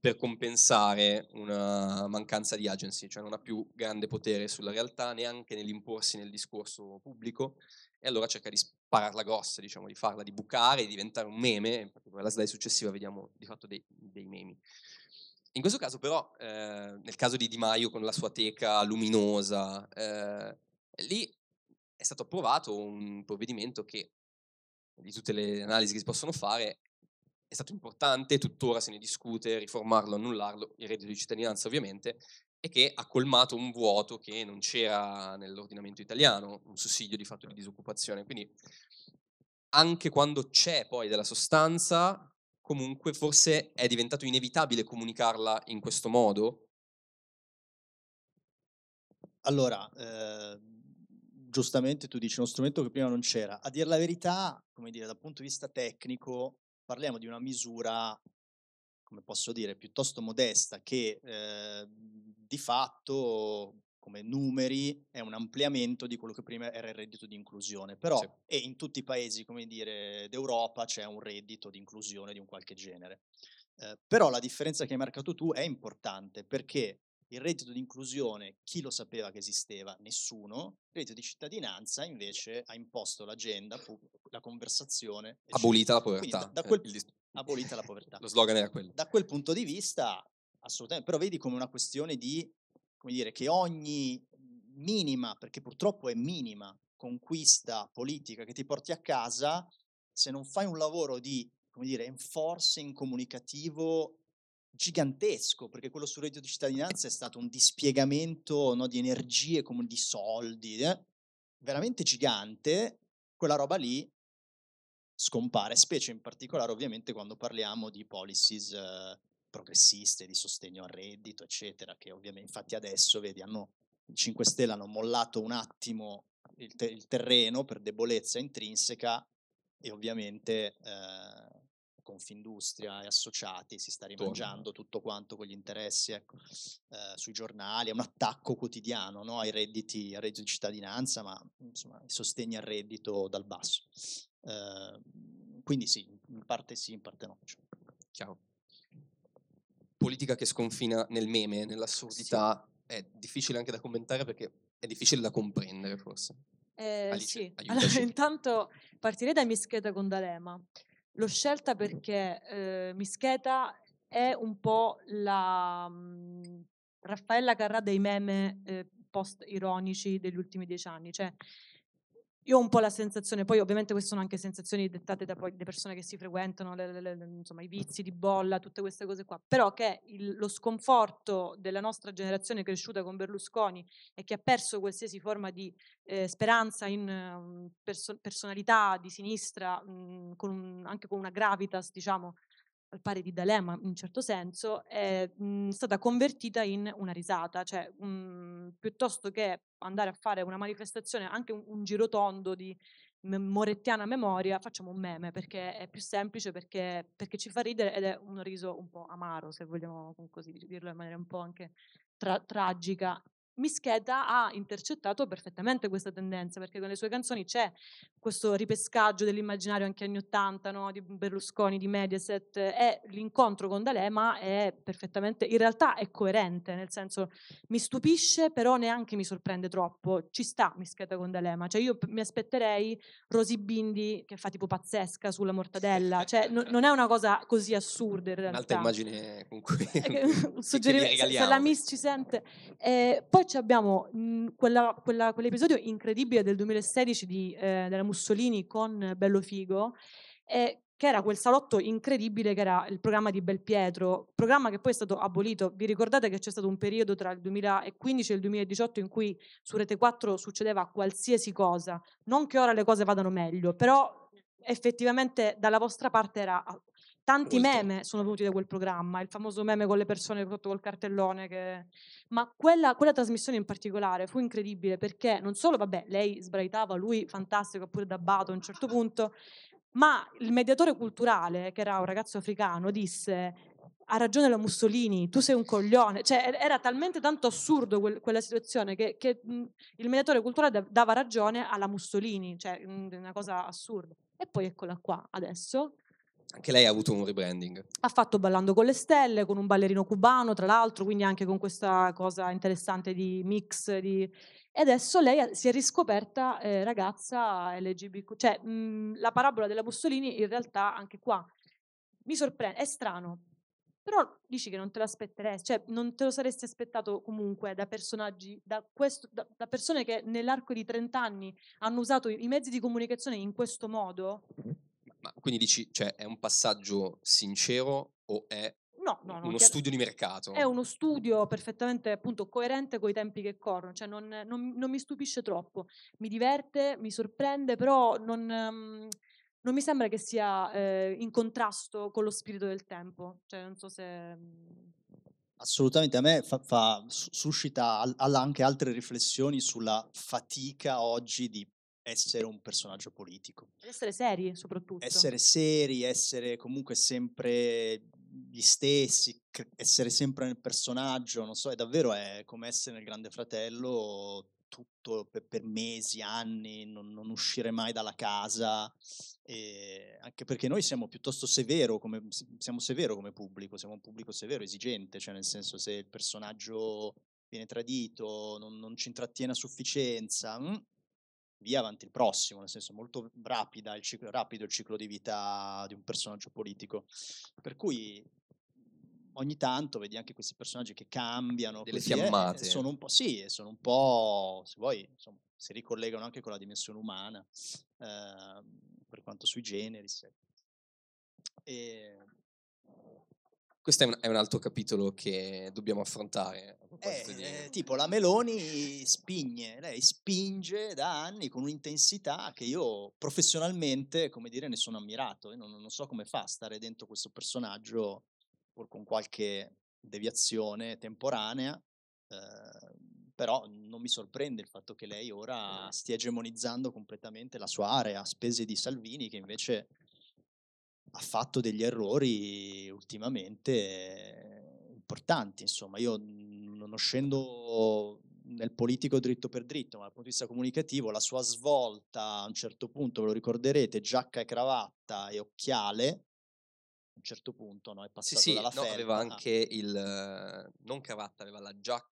per compensare una mancanza di agency, cioè non ha più grande potere sulla realtà neanche nell'imporsi nel discorso pubblico e allora cerca di spararla grossa, diciamo, di farla, di bucare, di diventare un meme, infatti alla slide successiva vediamo di fatto dei, dei memi. In questo caso però, eh, nel caso di Di Maio con la sua teca luminosa, eh, lì è stato approvato un provvedimento che, di tutte le analisi che si possono fare, è stato importante, tuttora se ne discute, riformarlo, annullarlo, il reddito di cittadinanza ovviamente, e che ha colmato un vuoto che non c'era nell'ordinamento italiano, un sussidio di fatto di disoccupazione. Quindi anche quando c'è poi della sostanza, comunque forse è diventato inevitabile comunicarla in questo modo. Allora, eh, giustamente tu dici uno strumento che prima non c'era. A dire la verità, come dire, dal punto di vista tecnico, parliamo di una misura, come posso dire, piuttosto modesta, che eh, di fatto, come numeri, è un ampliamento di quello che prima era il reddito di inclusione. Però, Sì. e in tutti i paesi, come dire, d'Europa c'è un reddito di inclusione di un qualche genere. Eh, però la differenza che hai marcato tu è importante perché il reddito di inclusione, chi lo sapeva che esisteva? Nessuno. Il reddito di cittadinanza invece ha imposto l'agenda, la conversazione. eccetera. Abolita la povertà. da- da eh, quel- abolita la povertà. Lo slogan era quello. Da quel punto di vista, assolutamente, però vedi come una questione di, come dire, che ogni minima, perché purtroppo è minima, conquista politica che ti porti a casa, se non fai un lavoro di, come dire, enforcing comunicativo gigantesco, perché quello sul reddito di cittadinanza è stato un dispiegamento no, di energie, come di soldi, eh, veramente gigante, quella roba lì scompare, specie in particolare ovviamente quando parliamo di policies eh, progressiste, di sostegno al reddito, eccetera, che ovviamente infatti adesso, vedi, hanno, i 5 Stelle hanno mollato un attimo il, te- il terreno per debolezza intrinseca e ovviamente eh, Confindustria e associati, si sta rimangiando tutto quanto con gli interessi ecco, eh, sui giornali, è un attacco quotidiano no, ai redditi, al reddito di cittadinanza, ma insomma, i sostegni al reddito dal basso. Eh, quindi sì, in parte sì, in parte no. Chiaro. Politica che sconfina nel meme, nell'assurdità, è difficile anche da commentare perché è difficile da comprendere forse. Eh, Alice, sì, allora intanto partirei da Mischeta con D'Alema. L'ho scelta perché eh, Mischeta è un po' la mm, Raffaella Carrà dei meme eh, post-ironici degli ultimi dieci anni. Cioè, io ho un po' la sensazione, poi ovviamente queste sono anche sensazioni dettate da poi le persone che si frequentano, le- le- le- insomma i vizi di bolla, tutte queste cose qua, però che il- lo sconforto della nostra generazione cresciuta con Berlusconi e che ha perso qualsiasi forma di eh, speranza in un perso- personalità di sinistra, mh, con un- anche con una gravitas, diciamo, al pari di D'Alema in un certo senso, è mh, stata convertita in una risata, cioè mh, piuttosto che andare a fare una manifestazione, anche un, un girotondo di morettiana memoria, facciamo un meme perché è più semplice, perché, perché ci fa ridere ed è un riso un po' amaro, se vogliamo così dirlo in maniera un po' anche tra- tragica. Mischeta ha intercettato perfettamente questa tendenza perché con le sue canzoni c'è questo ripescaggio dell'immaginario anche anni 80 no? di Berlusconi, di Mediaset e l'incontro con D'Alema è perfettamente, in realtà è coerente, nel senso mi stupisce però neanche mi sorprende troppo, ci sta Mischeta con D'Alema, cioè io mi aspetterei Rosy Bindi che fa tipo pazzesca sulla mortadella, cioè no- non è una cosa così assurda in realtà. Un'altra immagine con cui, Eh, suggerimento, se- la Miss ci sente. Eh, poi ci abbiamo mh, quella- quella- quell'episodio incredibile del 2016 di, eh, della Mussolini con Bello Figo, eh, che era quel salotto incredibile che era il programma di Belpietro, programma che poi è stato abolito. Vi ricordate che c'è stato un periodo tra il 2015 e il 2018 in cui su Rete 4 succedeva qualsiasi cosa? Non che ora le cose vadano meglio, però effettivamente dalla vostra parte era tanti Molto. meme sono venuti da quel programma, il famoso meme con le persone sotto col cartellone. Che... Ma quella, quella trasmissione in particolare fu incredibile perché non solo, vabbè, lei sbraitava, lui fantastico, pure da Bato a un certo punto, ma il mediatore culturale, che era un ragazzo africano, disse ha ragione la Mussolini, tu sei un coglione. Cioè, er- era talmente tanto assurdo quel- quella situazione che, che, mh, il mediatore culturale da- dava ragione alla Mussolini, cioè mh, una cosa assurda. E poi eccola qua, adesso, Anche lei ha avuto un rebranding. ha fatto Ballando con le stelle, con un ballerino cubano, tra l'altro, quindi anche con questa cosa interessante di mix. Di... E adesso lei si è riscoperta eh, ragazza LGBTQ. Cioè, mh, la parabola della Mussolini in realtà anche qua mi sorprende, è strano. Però dici che non te lo aspetteresti, cioè non te lo saresti aspettato comunque da personaggi, da, questo, da, da persone che nell'arco di 30 anni hanno usato i mezzi di comunicazione in questo modo? Ma quindi dici, cioè, è un passaggio sincero o è No, no, no. uno studio di mercato? È uno studio perfettamente appunto coerente con i tempi che corrono, cioè non, non- non mi stupisce troppo, mi diverte, mi sorprende, però non, ehm, non mi sembra che sia eh, in contrasto con lo spirito del tempo. Cioè, non so se. mm, Assolutamente, a me fa, fa- su- suscita al- al- anche altre riflessioni sulla fatica oggi di essere un personaggio politico. Essere seri, soprattutto. Essere seri, essere comunque sempre gli stessi, essere sempre nel personaggio, non so, è davvero è come essere nel Grande Fratello tutto per, per mesi, anni, non, non uscire mai dalla casa, e anche perché noi siamo piuttosto severo come, siamo severo come pubblico, siamo un pubblico severo, esigente, cioè nel senso se il personaggio viene tradito, non, non ci intrattiene a sufficienza, mm, via avanti il prossimo, nel senso molto rapida il ciclo, rapido il ciclo di vita di un personaggio politico. Per cui ogni tanto vedi anche questi personaggi che cambiano, Delle eh, fiammate. sono un po', sì, sono un po', se vuoi, insomma, si ricollegano anche con la dimensione umana, ehm, per quanto sui generis. ecco. E, Questo è un, è un altro capitolo che dobbiamo affrontare. Proposito di... eh, tipo la Meloni spigne, lei spinge da anni con un'intensità che io professionalmente, come dire, ne sono ammirato e non, non so come fa a stare dentro questo personaggio pur con qualche deviazione temporanea, eh, però non mi sorprende il fatto che lei ora stia egemonizzando completamente la sua area a spese di Salvini che invece ha fatto degli errori ultimamente importanti. Insomma, io non scendo nel politico dritto per dritto, ma dal punto di vista comunicativo, la sua svolta a un certo punto, ve lo ricorderete, giacca e cravatta e occhiale, a un certo punto no, è Sì, passato sì, dalla no, felpa aveva anche il... non cravatta, aveva la giacca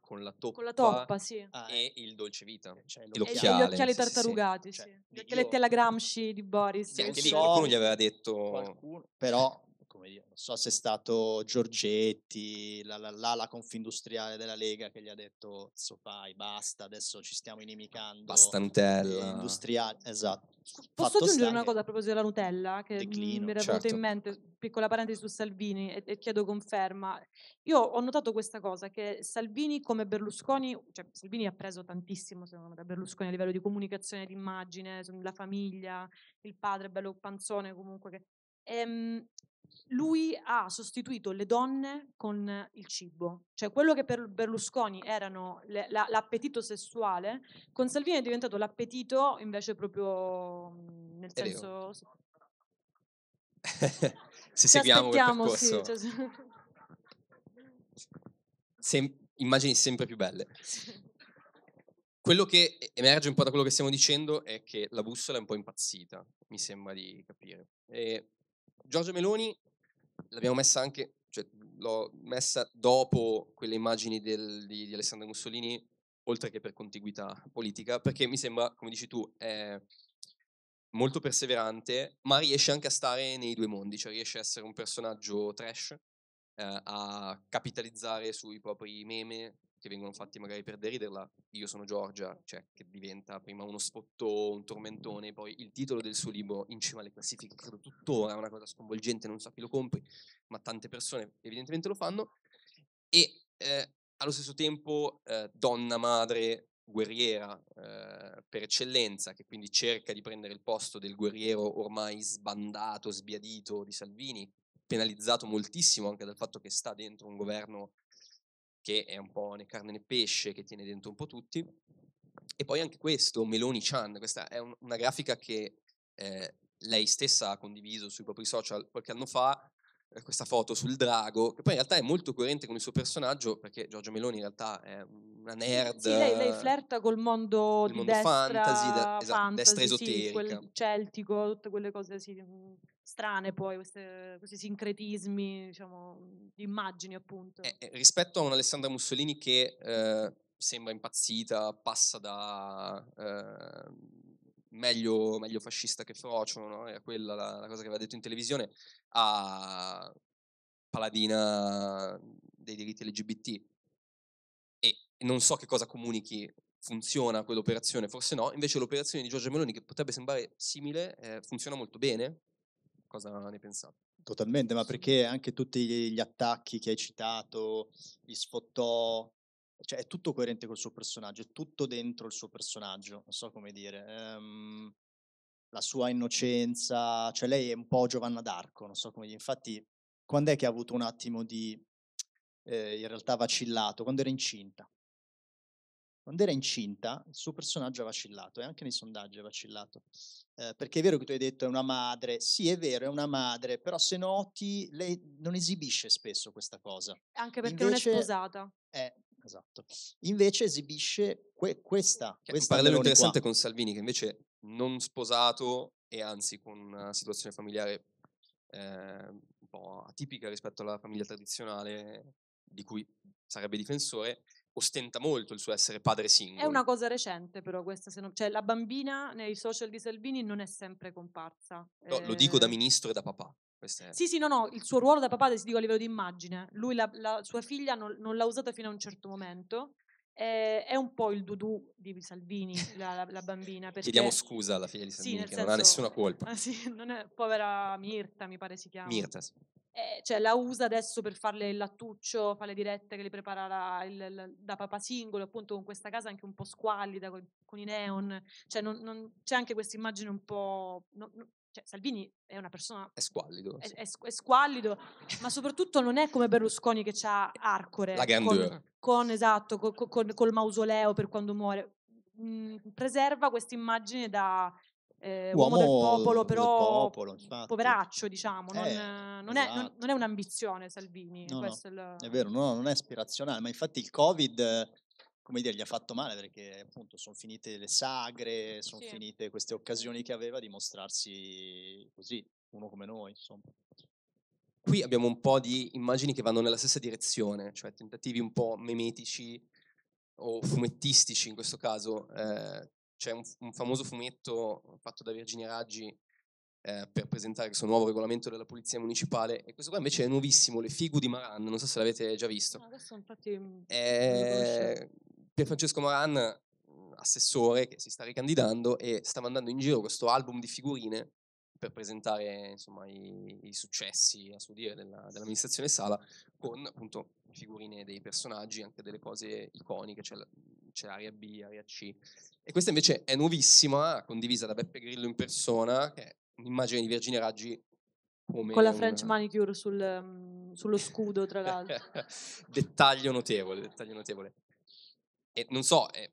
con la toppa, Con la toppa, sì. ah, e il dolce vita. cioè, gli- occhiali sì, sì, sì. tartarugati, Cioè, sì. Gli io- occhialetti alla Gramsci di Boris. Sì, anche lì so- qualcuno gli aveva detto... qualcuno, però come dire, non so se è stato Giorgetti, la, la, la, Confindustriale della Lega che gli ha detto "Zzo, fai, basta, adesso ci stiamo inimicando Bastantella. industriali, esatto. Posso Fatto aggiungere una cosa a proposito della Nutella che Declino, mi era venuta certo. in mente, piccola parentesi su Salvini e, e chiedo conferma. Io ho notato questa cosa che Salvini come Berlusconi, cioè Salvini ha preso tantissimo secondo me da Berlusconi a livello di comunicazione d'immagine, la famiglia, il padre bello panzone comunque che Ehm, lui ha sostituito le donne con il cibo, cioè quello che per Berlusconi erano le- la- l'appetito sessuale, con Salvini è diventato l'appetito invece proprio mm, nel È senso... sì. Se Ci seguiamo quel aspettiamo, sì, percorso, cioè, sem- immagini sempre più belle. sì. Quello che emerge un po' da quello che stiamo dicendo è che la bussola è un po' impazzita, mi sembra di capire. E Giorgia Meloni l'abbiamo messa anche, cioè l'ho messa dopo quelle immagini del- di, di Alessandro Mussolini, oltre che per contiguità politica, perché mi sembra, come dici tu, è molto perseverante, ma riesce anche a stare nei due mondi, cioè riesce a essere un personaggio trash, eh, a capitalizzare sui propri meme che vengono fatti magari per deriderla. Io sono Giorgia, cioè che diventa prima uno spotto, un tormentone, poi il titolo del suo libro in cima alle classifiche, credo tuttora, è una cosa sconvolgente, non so chi lo compri, ma tante persone evidentemente lo fanno. E eh, allo stesso tempo eh, donna, madre, guerriera eh, per eccellenza, che quindi cerca di prendere il posto del guerriero ormai sbandato, sbiadito di Salvini, penalizzato moltissimo anche dal fatto che sta dentro un governo che è un po' né carne né pesce, che tiene dentro un po' tutti. E poi anche questo, Meloni Chan, questa è un- una grafica che eh, lei stessa ha condiviso sui propri social qualche anno fa, questa foto sul drago, che poi in realtà è molto coerente con il suo personaggio, perché Giorgia Meloni in realtà è una nerd. Sì, lei, lei flirta col mondo di mondo destra, fantasy, de- esatto, fantasy, destra sì, quel esoterica. celtico, tutte quelle cose sì, mm, strane poi, queste- questi sincretismi, diciamo, di immagini appunto. Eh, eh, rispetto a un'Alessandra Mussolini che eh, sembra impazzita, passa da eh, meglio, meglio fascista che frocio, no? era quella la, la cosa che aveva detto in televisione, a paladina dei diritti LGBT. E non so che cosa comunichi, funziona quell'operazione, forse no, invece l'operazione di Giorgia Meloni, che potrebbe sembrare simile, eh, funziona molto bene. Cosa ne pensate? Totalmente, ma perché anche tutti gli gli attacchi che hai citato, gli sfottò, cioè è tutto coerente col suo personaggio, è tutto dentro il suo personaggio, non so come dire. ehm, la sua innocenza, cioè lei è un po' Giovanna d'Arco, non so come dire. Infatti, quando è che ha avuto un attimo di, eh, in realtà vacillato? Quando era incinta. Quando era incinta, il suo personaggio ha vacillato e anche nei sondaggi ha vacillato. Eh, perché è vero che tu hai detto è una madre, sì è vero, è una madre, però se noti lei non esibisce spesso questa cosa. Anche perché invece- non è sposata. Eh, esatto. Invece esibisce que- questa, Che è un questa parallelo interessante qua. con Salvini, che invece non sposato e anzi con una situazione familiare eh, un po' atipica rispetto alla famiglia tradizionale di cui sarebbe difensore, ostenta molto il suo essere padre È singolo. una cosa recente però questa, se non- cioè la bambina nei social di Salvini non è sempre comparsa. No, lo dico da eh, ministro e da papà. Questo è- Sì, sì, no, no, il suo ruolo da papà, ti dico a livello di immagine. Lui, la, la sua figlia non, non l'ha usata fino a un certo momento. eh, è un po' il dudù di Salvini, la, la- la bambina. Perché, Chiediamo scusa alla figlia di Sì, Salvini, nel che non ha senso- nessuna colpa. Ah, sì, è, povera Mirta, mi pare si chiama. Mirta, sì. Eh, cioè, la usa adesso per farle il lattuccio, fa le dirette che le prepara il- il- da papà singolo, appunto con questa casa anche un po' squallida, con, con i neon. Cioè, non- non- c'è anche questa immagine un po'... no- no- cioè, Salvini è una persona È squallido. è, è è squallido, ma soprattutto non è come Berlusconi che ha Arcore. La con, grandeur. con, esatto, co- co- con- col mausoleo per quando muore. Mm, preserva questa immagine da eh, uomo, del popolo, del però popolo, infatti. poveraccio, diciamo, non, Eh, non è, non- esatto. non è un'ambizione Salvini. No, no, il- È vero, no, non è ispirazionale, ma infatti il Covid, come dire, gli ha fatto male perché appunto sono finite le sagre, sono Sì. finite queste occasioni che aveva di mostrarsi così, uno come noi, insomma. Qui abbiamo un po' di immagini che vanno nella stessa direzione, cioè tentativi un po' memetici o fumettistici in questo caso. Eh, c'è un, un famoso fumetto fatto da Virginia Raggi eh, per presentare questo nuovo regolamento della polizia municipale e questo qua invece è nuovissimo, Le Figu di Maran, non so se l'avete già visto. No, adesso infatti mm, non lo È conoscevo. Pier Francesco Maran, mh, assessore che si sta ricandidando e sta mandando in giro questo album di figurine per presentare insomma, i, i successi a suo dire della- dell'amministrazione Sala con appunto figurine dei personaggi, anche delle cose iconiche, c'è, c'è Area B, Area C. E questa invece è nuovissima, condivisa da Beppe Grillo in persona, che un'immagine di Virginia Raggi come Con la French manicure sul, mm, sullo scudo, tra l'altro. dettaglio notevole, dettaglio notevole. E non so, è,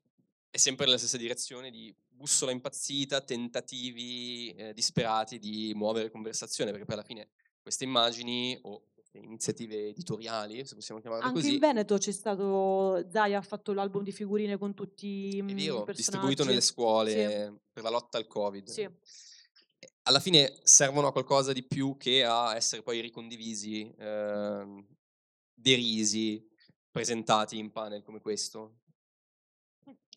è sempre nella stessa direzione di bussola impazzita, tentativi eh, disperati di muovere conversazione, perché poi alla fine queste immagini o queste iniziative editoriali, se possiamo chiamarle Anche così, in Veneto c'è stato, Zaya ha fatto l'album di figurine con tutti è mm, i vero, personaggi. distribuito nelle scuole Sì. per la lotta al Covid. Sì. Eh, Alla fine servono a qualcosa di più che a essere poi ricondivisi, ehm, derisi, presentati in panel come questo.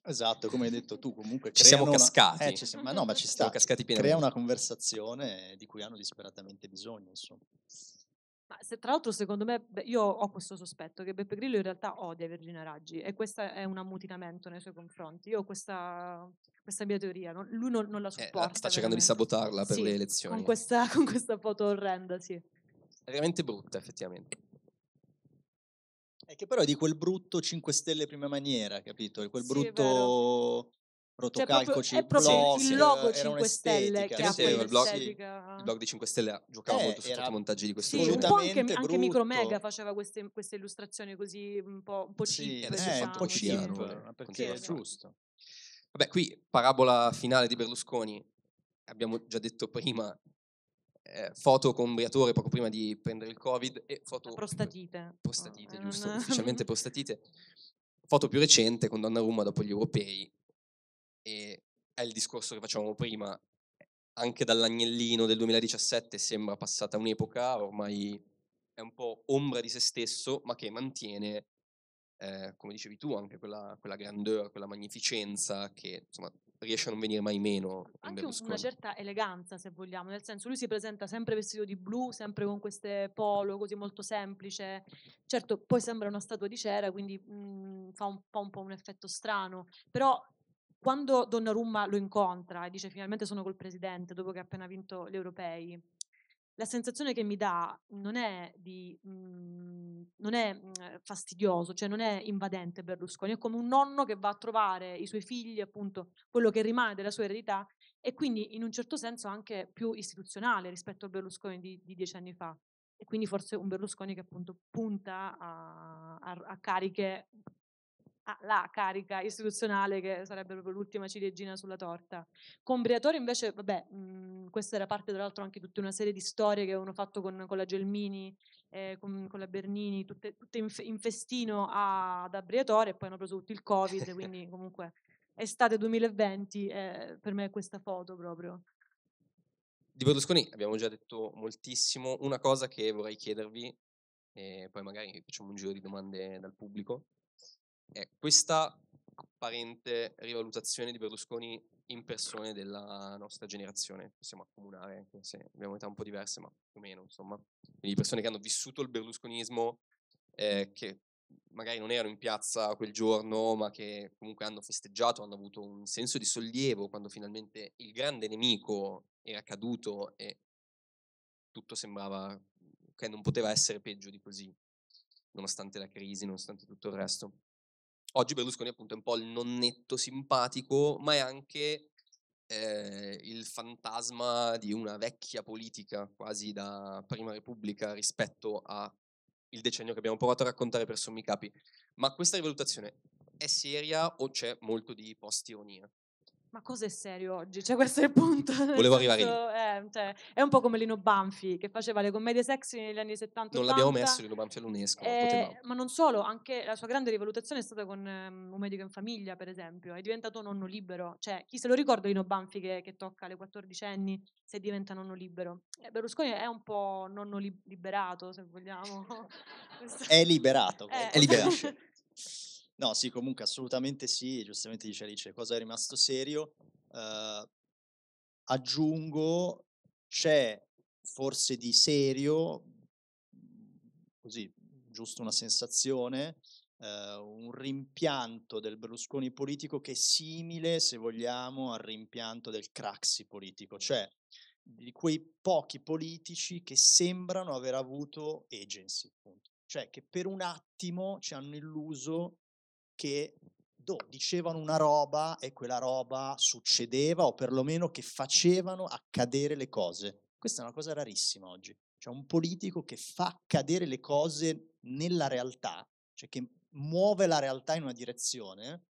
Esatto, come hai detto tu, comunque Ci siamo una- cascati. eh, ci si- ma no, ma ci Siamo sta. cascati Crea pienamente. una conversazione di cui hanno disperatamente bisogno, insomma. Se, tra l'altro, secondo me, beh, io ho questo sospetto che Beppe Grillo in realtà odia Virginia Raggi e questo è un ammutinamento nei suoi confronti. Io ho questa, questa mia teoria, non- lui non, non la Eh, supporta. la- sta cercando di veramente. sabotarla per Sì, le elezioni. Con questa, con questa foto orrenda, sì. È veramente brutta, effettivamente. È che però è di quel brutto 5 Stelle prima maniera, capito? Di quel Sì, è brutto Cioè, proprio- è proprio block, il logo era 5 Stelle che ha sì, il blog- quell'estetica. Il blog di 5 Stelle giocava Eh, molto su era fotomontaggi di questo Sì, un po' anche, assolutamente anche Micromega brutto. faceva queste, queste illustrazioni così un po', un po' Sì, cheap, E adesso eh, è un po' cheap, continua perché è giusto. Vabbè, qui parabola finale di Berlusconi, abbiamo già detto prima, eh, foto con Briatore poco prima di prendere il Covid e foto... La prostatite. Prostatite, Eh, giusto, non- ufficialmente prostatite. Foto più recente con Donnarumma dopo gli europei il discorso che facevamo prima, anche dall'agnellino del 2017 sembra passata un'epoca, ormai è un po' ombra di se stesso, ma che mantiene, eh, come dicevi tu, anche quella, quella grandeur, quella magnificenza che insomma riesce a non venire mai meno Anche una certa eleganza, se vogliamo, nel senso lui si presenta sempre vestito di blu, sempre con queste polo, così molto semplice. Certo, poi sembra una statua di cera, quindi mm, fa un po', un po' un effetto strano, però quando Donnarumma lo incontra e dice finalmente sono col presidente dopo che ha appena vinto gli europei, la sensazione che mi dà non è, di, mm, non è mm, fastidioso, cioè non è invadente Berlusconi, è come un nonno che va a trovare i suoi figli, appunto, quello che rimane della sua eredità e quindi in un certo senso anche più istituzionale rispetto al Berlusconi di, di dieci anni fa. E quindi forse un Berlusconi che appunto punta a, a- a cariche, alla carica istituzionale che sarebbe proprio l'ultima ciliegina sulla torta. Con Briatore invece, vabbè, mh, questa era parte tra l'altro anche tutta una serie di storie che avevano fatto con, con la Gelmini, eh, con, con la Bernini, tutte, tutte in, in festino a, ad Briatore e poi hanno preso tutto il Covid, quindi comunque estate 2020 eh, per me è questa foto proprio. Di Berlusconi abbiamo già detto moltissimo. Una cosa che vorrei chiedervi, e poi magari facciamo un giro di domande dal pubblico, è questa apparente rivalutazione di Berlusconi in persone della nostra generazione. Possiamo accomunare, anche se abbiamo età un po' diverse, ma più o meno, insomma. Quindi persone che hanno vissuto il berlusconismo, eh, che magari non erano in piazza quel giorno, ma che comunque hanno festeggiato, hanno avuto un senso di sollievo quando finalmente il grande nemico era caduto e tutto sembrava che non poteva essere peggio di così, nonostante la crisi, nonostante tutto il resto. Oggi Berlusconi appunto è un po' il nonnetto simpatico, ma è anche eh, il fantasma di una vecchia politica, quasi da Prima Repubblica rispetto al decennio che abbiamo provato a raccontare per sommi capi. Ma questa rivalutazione è seria o c'è molto di post-ironia? Ma cosa è serio oggi? Cioè, questo è il punto. Volevo arrivare lì. senso, eh, cioè, è un po' come Lino Banfi che faceva le commedie sexy negli anni 70 Non l'abbiamo 80. messo Lino Banfi all'UNESCO, ma Eh, ma non solo, anche la sua grande rivalutazione è stata con ehm, Un medico in famiglia, per esempio. È diventato nonno libero. Cioè, chi se lo ricorda Lino Banfi che, che tocca alle 14 anni se diventa nonno libero? Eh, Berlusconi è un po' nonno li- liberato, se vogliamo. È liberato. Eh. È liberato. No, sì, comunque assolutamente sì, giustamente dice Alice, cosa è rimasto serio. Eh, aggiungo, c'è forse di serio, così, giusto una sensazione, eh, un rimpianto del Berlusconi politico che è simile, se vogliamo, al rimpianto del Craxi politico, cioè di quei pochi politici che sembrano aver avuto agency, appunto. Cioè che per un attimo ci hanno illuso che do- dicevano una roba e quella roba succedeva o perlomeno che facevano accadere le cose. Questa è una cosa rarissima oggi. C'è un politico che fa accadere le cose nella realtà, cioè che muove la realtà in una direzione,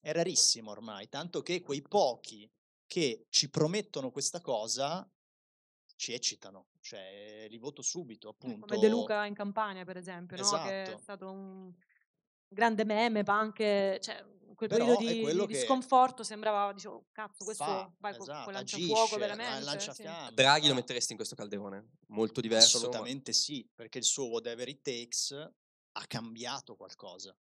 è rarissimo ormai, tanto che quei pochi che ci promettono questa cosa ci eccitano, cioè li voto subito, appunto. Come De Luca in Campania, per esempio, no? che è Esatto. stato un grande meme, ma anche cioè, quel Però periodo di, di- sconforto sembrava, dicevo, cazzo, questo fa, vai esatto, con lanciafuoco agisce, veramente. lancia sì. Draghi lo metteresti in questo calderone? Molto diverso. ma- Assolutamente sì, perché il suo whatever it takes ha cambiato qualcosa.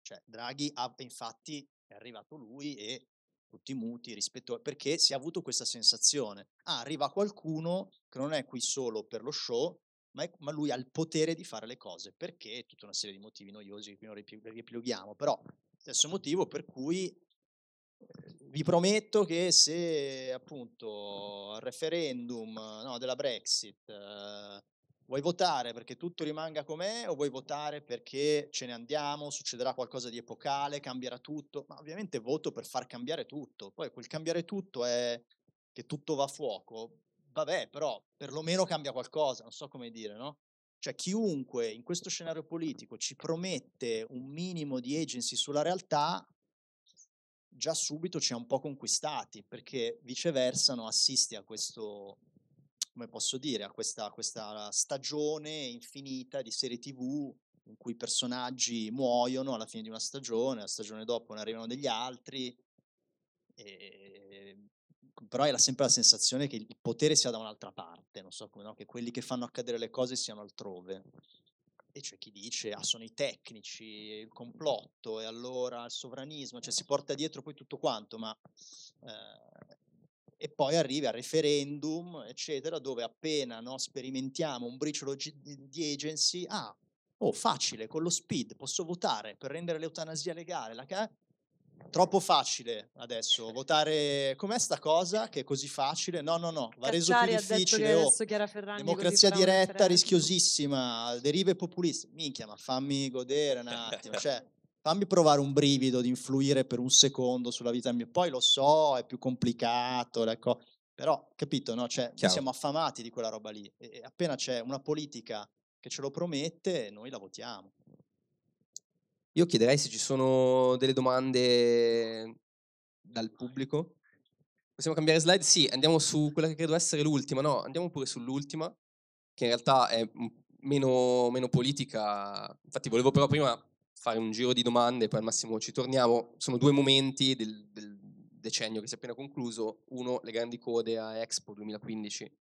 Cioè, Draghi ha, infatti è arrivato lui e tutti muti rispetto perché si è avuto questa sensazione. Ah, arriva qualcuno che non è qui solo per lo show, ma, è- ma lui ha il potere di fare le cose. Perché? Tutta una serie di motivi noiosi che qui non riepiloghiamo, però stesso motivo per cui eh, vi prometto che se appunto al referendum no, della Brexit eh, vuoi votare perché tutto rimanga com'è o vuoi votare perché ce ne andiamo, succederà qualcosa di epocale, cambierà tutto? Ma ovviamente voto per far cambiare tutto. Poi quel cambiare tutto è che tutto va a fuoco. Vabbè, però perlomeno cambia qualcosa, non so come dire, no? Cioè chiunque in questo scenario politico ci promette un minimo di agency sulla realtà, già subito ci ha un po' conquistati, perché viceversa no, assisti a questo, come posso dire, a questa, questa stagione infinita di serie tv in cui i personaggi muoiono alla fine di una stagione, la stagione dopo ne arrivano degli altri, e- però hai sempre la sensazione che il potere sia da un'altra parte, non so come, no? che quelli che fanno accadere le cose siano altrove. E c'è chi dice, ah, sono i tecnici, il complotto, e allora il sovranismo, cioè si porta dietro poi tutto quanto, ma... eh, e poi arrivi al referendum, eccetera, dove appena no, sperimentiamo un briciolo di agency, ah, oh, facile, con lo speed posso votare per rendere l'eutanasia legale. La ca- Troppo facile adesso votare. Com'è sta cosa che è così facile? No, no, no, va reso più difficile. oh. Democrazia diretta, rischiosissima, derive populiste. Minchia, ma fammi godere un attimo, cioè, fammi provare un brivido di influire per un secondo sulla vita mia. Poi lo so, è più complicato, ecco, però, capito, no? Cioè, siamo affamati di quella roba lì. E appena c'è una politica che ce lo promette, noi la votiamo. Io chiederei se ci sono delle domande dal pubblico. Possiamo cambiare slide? Sì, andiamo su quella che credo essere l'ultima. No, andiamo pure sull'ultima, che in realtà è meno, meno politica. Infatti volevo però prima fare un giro di domande, poi al massimo ci torniamo. Sono due momenti del, del decennio che si è appena concluso. Uno, le grandi code a Expo 2015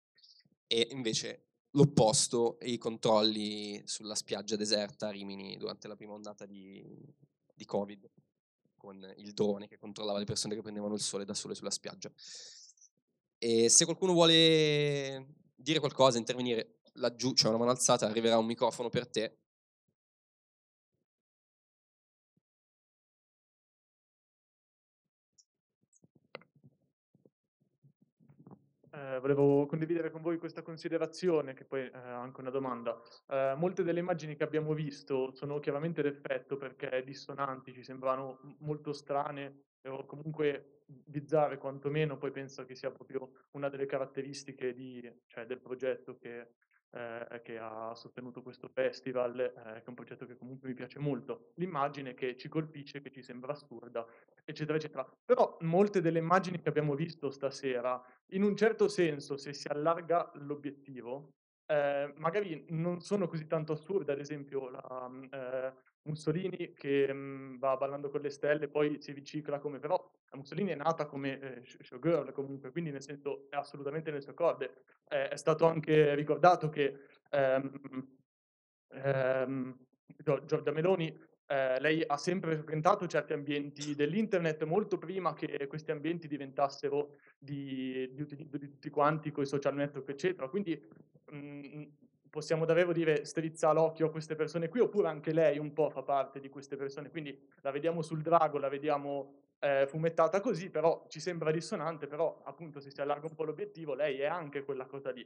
e invece l'opposto, i controlli sulla spiaggia deserta a Rimini durante la prima ondata di, di Covid, con il drone che controllava le persone che prendevano il sole da sole sulla spiaggia. E se qualcuno vuole dire qualcosa, intervenire, laggiù c'è una mano alzata, arriverà un microfono per te. Eh, volevo condividere con voi questa considerazione, che poi è anche una domanda. Eh, molte delle immagini che abbiamo visto sono chiaramente d'effetto perché dissonanti, ci sembrano molto strane o comunque bizzarre quantomeno, poi penso che sia proprio una delle caratteristiche di- cioè, del progetto che eh, che ha sostenuto questo festival, eh, che è un progetto che comunque mi piace molto. L'immagine che ci colpisce, che ci sembra assurda, eccetera, eccetera. Però molte delle immagini che abbiamo visto stasera, in un certo senso, se si allarga l'obiettivo, eh, magari non sono così tanto assurde, ad esempio la, eh, Mussolini che mh, va ballando con le stelle, poi si ricicla come però Mussolini è nata come eh, showgirl comunque, quindi nel senso è assolutamente nelle sue corde. Eh, è stato anche ricordato che ehm, ehm, Giorgia Meloni eh, lei ha sempre frequentato certi ambienti dell'internet molto prima che questi ambienti diventassero di, di utilizzo di tutti quanti con i social network, eccetera. Quindi mh, possiamo davvero dire strizza l'occhio a queste persone qui, oppure anche lei un po' fa parte di queste persone, quindi la vediamo sul drago, la vediamo eh, fumettata così, però ci sembra dissonante, però appunto se si allarga un po' l'obiettivo, lei è anche quella cosa lì.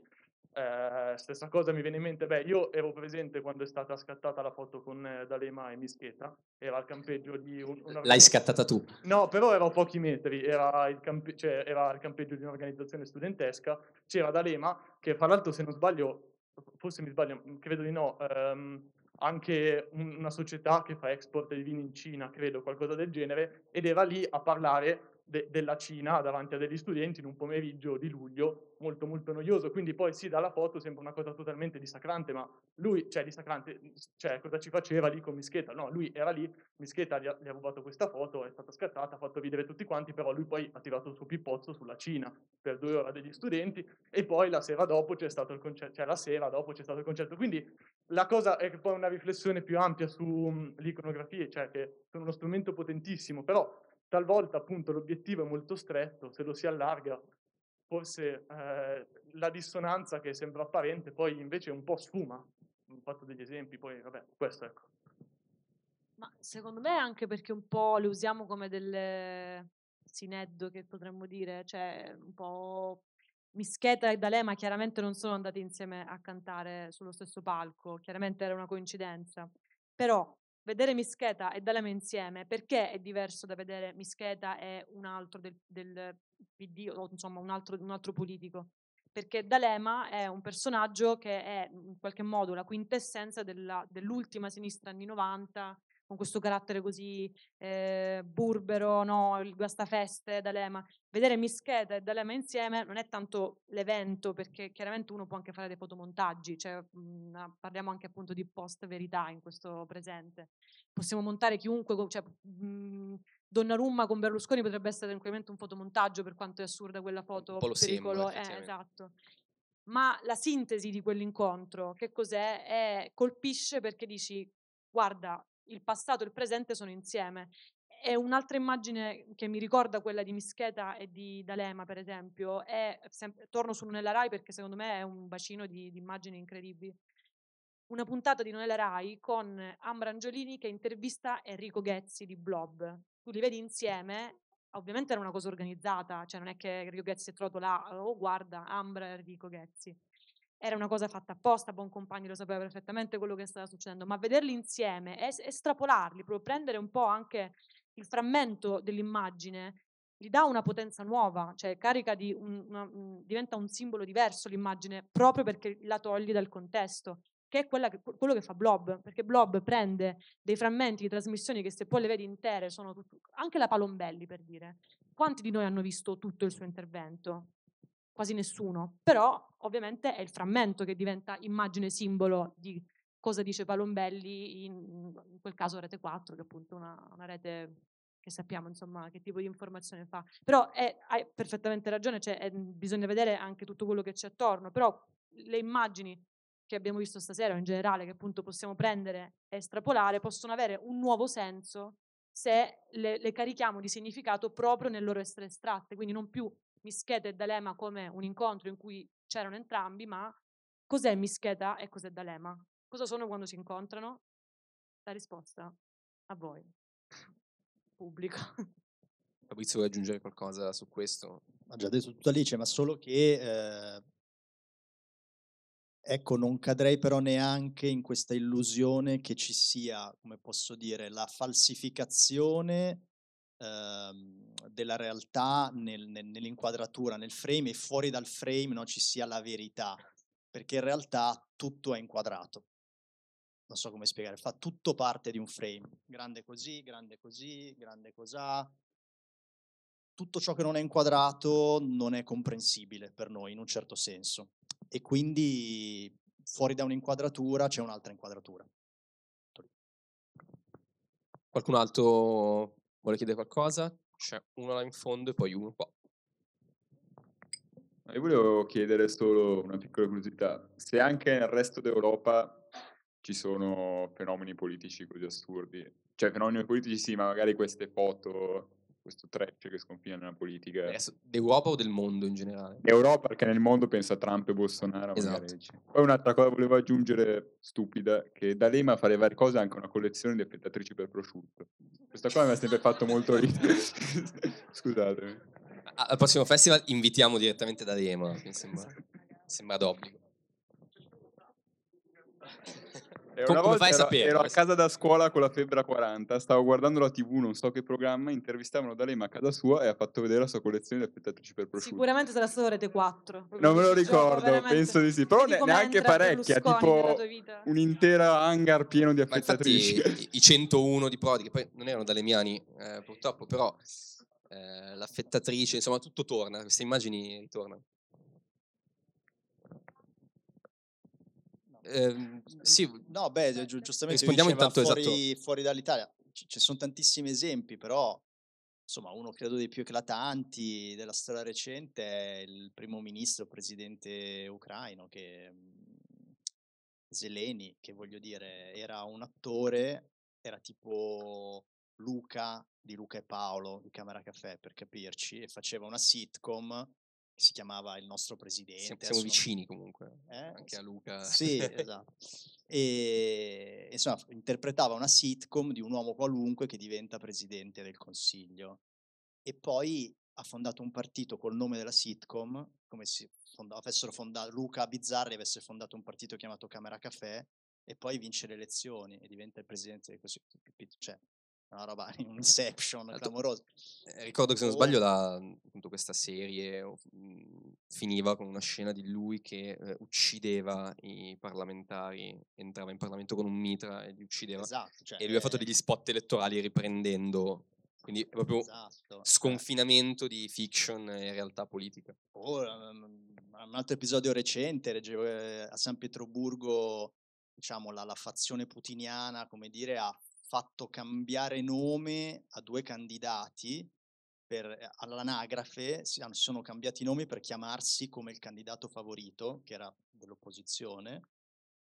Eh, stessa cosa mi viene in mente, beh, io ero presente quando è stata scattata la foto con eh, D'Alema e Mischeta, era al campeggio di un, un L'hai scattata tu? No, però era a pochi metri, era il, campe- cioè, era il campeggio di un'organizzazione studentesca, c'era D'Alema, che fra l'altro se non sbaglio forse mi sbaglio, credo di no, ehm, anche un, una società che fa export di vini in Cina, credo, qualcosa del genere, ed era lì a parlare de- della Cina davanti a degli studenti in un pomeriggio di luglio molto molto noioso, quindi poi sì, dalla foto sembra una cosa totalmente dissacrante, ma lui, cioè dissacrante, cioè cosa ci faceva lì con Mischeta? No, lui era lì, Mischeta gli ha, gli ha rubato questa foto, è stata scattata, ha fatto ridere tutti quanti, però lui poi ha tirato il suo pippozzo sulla Cina per due ore degli studenti e poi la sera dopo c'è stato il concerto, cioè la sera dopo c'è stato il concerto, quindi la cosa è che poi una riflessione più ampia sull'iconografia, cioè che sono uno strumento potentissimo, però talvolta appunto l'obiettivo è molto stretto, se lo si allarga forse eh, la dissonanza che sembra apparente poi invece un po' sfuma. Ho fatto degli esempi, poi vabbè, questo ecco. Ma secondo me anche perché un po' le usiamo come delle sineddo che potremmo dire, cioè un po' Mischeta e D'Alema chiaramente non sono andati insieme a cantare sullo stesso palco, chiaramente era una coincidenza, però vedere Mischeta e D'Alema insieme, perché è diverso da vedere Mischeta e un altro del, del PD o insomma un altro, un altro politico? Perché D'Alema è un personaggio che è in qualche modo la quintessenza della, dell'ultima sinistra anni 90, con questo carattere così eh, burbero, no? il guastafeste D'Alema. Vedere Mischeta e D'Alema insieme non è tanto l'evento, perché chiaramente uno può anche fare dei fotomontaggi, cioè, mh, parliamo anche appunto di post-verità in questo presente. Possiamo montare chiunque, cioè, mh, Donnarumma con Berlusconi potrebbe essere tranquillamente un fotomontaggio per quanto è assurda quella foto. Un po' lo pericolo, sembra, eh, esatto. Ma la sintesi di quell'incontro, che cos'è? È, colpisce perché dici, guarda, il passato e il presente sono insieme. E un'altra immagine che mi ricorda quella di Mischeta e di D'Alema, per esempio, è, sempre, torno su Nella Rai perché secondo me è un bacino di, di immagini incredibili. Una puntata di Nella Rai con Ambra Angiolini che intervista Enrico Ghezzi di Blob. Tu li vedi insieme, ovviamente era una cosa organizzata, cioè non è che Enrico Ghezzi è trovato là, oh guarda, Ambra e Enrico Ghezzi era una cosa fatta apposta, buon compagno lo sapeva perfettamente quello che stava succedendo, ma vederli insieme, es- estrapolarli, proprio prendere un po' anche il frammento dell'immagine, gli dà una potenza nuova, cioè carica di un, una, un, diventa un simbolo diverso l'immagine proprio perché la togli dal contesto, che è che, quello che fa Blob, perché Blob prende dei frammenti di trasmissioni che se poi le vedi intere sono tutto, anche la Palombelli per dire. Quanti di noi hanno visto tutto il suo intervento? Quasi nessuno, però ovviamente è il frammento che diventa immagine simbolo di cosa dice Palombelli, in, in quel caso Rete 4, che è appunto una, una, rete che sappiamo insomma che tipo di informazione fa. Però è, hai perfettamente ragione, cioè, è, bisogna vedere anche tutto quello che c'è attorno, però le immagini che abbiamo visto stasera in generale, che appunto possiamo prendere e estrapolare, possono avere un nuovo senso se le, le carichiamo di significato proprio nel loro essere estratte, quindi non più Mischeta e D'Alema come un incontro in cui c'erano entrambi, ma cos'è Mischeta e cos'è D'Alema? Cosa sono quando si incontrano? La risposta a voi, pubblico. Fabrizio vuoi aggiungere qualcosa su questo? Ha già detto tutto Alice, ma solo che eh, ecco, non cadrei però neanche in questa illusione che ci sia, come posso dire, la falsificazione della realtà nel, nel, nell'inquadratura, nel frame e fuori dal frame no, ci sia la verità. perché in realtà tutto è inquadrato. Non so come spiegare, fa tutto parte di un frame, grande così, grande così, grande cosà. Tutto ciò che non è inquadrato non è comprensibile per noi in un certo senso e quindi fuori da un'inquadratura c'è un'altra inquadratura. Qualcun altro vuole chiedere qualcosa? C'è uno là in fondo e poi uno qua. Io volevo chiedere solo una piccola curiosità, se anche nel resto d'Europa ci sono fenomeni politici così assurdi, cioè fenomeni politici sì, ma magari queste foto, questo trash che sconfina nella politica. D'Europa o del mondo in generale? Europa, perché nel mondo pensa Trump e Bolsonaro. Esatto. Poi un'altra cosa volevo aggiungere, stupida, che D'Alema fa le varie cose anche una collezione di affettatrici per prosciutto. Questa cosa mi ha sempre fatto molto ridere. Scusatemi. Al prossimo festival invitiamo direttamente da Rema, mi sembra, sembra d'obbligo. E come volta fai a ero, sapere? ero a casa da scuola con la febbre a 40, stavo guardando la tv, non so che programma, intervistavano D'Alema a casa sua e ha fatto vedere la sua collezione di affettatrici per prosciutto. Sicuramente sarà stato Rete 4. proprio Non me lo gioco, ricordo, veramente. penso di sì. Però ne- neanche parecchia, tipo vita. un'intera hangar pieno di infatti affettatrici. i, i 101 di Prodi, che poi non erano dalemiani eh, purtroppo, però eh, l'affettatrice, insomma tutto torna, queste immagini ritornano. Ehm, sì, No, beh, giu- giustamente rispondiamo intanto esatto. fuori, fuori dall'Italia. C- ci sono tantissimi esempi, però insomma uno credo dei più eclatanti della storia recente è il primo ministro, presidente ucraino, che mm, Zelensky, che voglio dire, era un attore, era tipo Luca di Luca e Paolo di Camera Caffè, per capirci, e faceva una sitcom si chiamava Il nostro presidente. siamo, vicini comunque, Eh? anche a Luca. Sì, esatto. E insomma, interpretava una sitcom di un uomo qualunque che diventa presidente del consiglio. E poi ha fondato un partito col nome della sitcom, come se fonda- avessero fondato Luca Bizzarri avesse fondato un partito chiamato Camera Caffè e poi vince le elezioni e diventa il presidente del consiglio. Cioè, una roba, un inception Altro- clamoroso. Eh, Ricordo che se non sbaglio la, appunto, questa serie o- mh, finiva con una scena di lui che eh, uccideva i parlamentari, entrava in Parlamento con un mitra e li uccideva. Esatto. Cioè, E lui ha fatto eh, degli spot elettorali riprendendo, quindi è proprio esatto, cioè. sconfinamento di fiction e realtà politica. Oh, un altro episodio recente, eh, a San Pietroburgo, diciamo, la, la fazione putiniana, come dire, ha fatto cambiare nome a due candidati per, eh, all'anagrafe, si, sono cambiati i nomi per chiamarsi come il candidato favorito, che era dell'opposizione,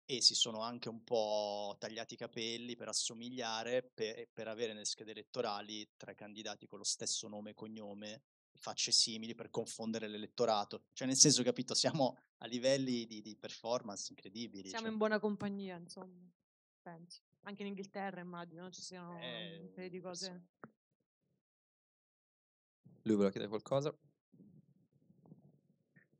e si sono anche un po' tagliati i capelli per assomigliare, per, per avere nelle schede elettorali tre candidati con lo stesso nome e cognome, facce simili per confondere l'elettorato. Cioè, nel senso, capito, siamo a livelli di, di performance incredibili. Siamo cioè. in buona compagnia, insomma. Penso. Anche in Inghilterra immagino ci siano Eh, un paio di cose. Lui voleva chiedere qualcosa?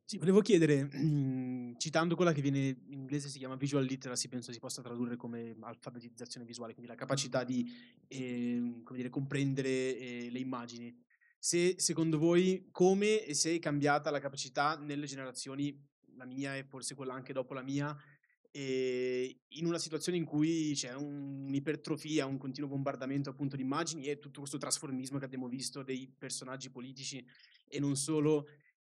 Sì, volevo chiedere, citando quella che viene in inglese si chiama visual literacy, penso si possa tradurre come alfabetizzazione visuale, quindi la capacità di come dire, comprendere eh, le immagini. Se secondo voi come e se è cambiata la capacità nelle generazioni, la mia e forse quella anche dopo la mia, eh, in una situazione in cui c'è un- un'ipertrofia, un continuo bombardamento appunto di immagini e tutto questo trasformismo che abbiamo visto dei personaggi politici e non solo,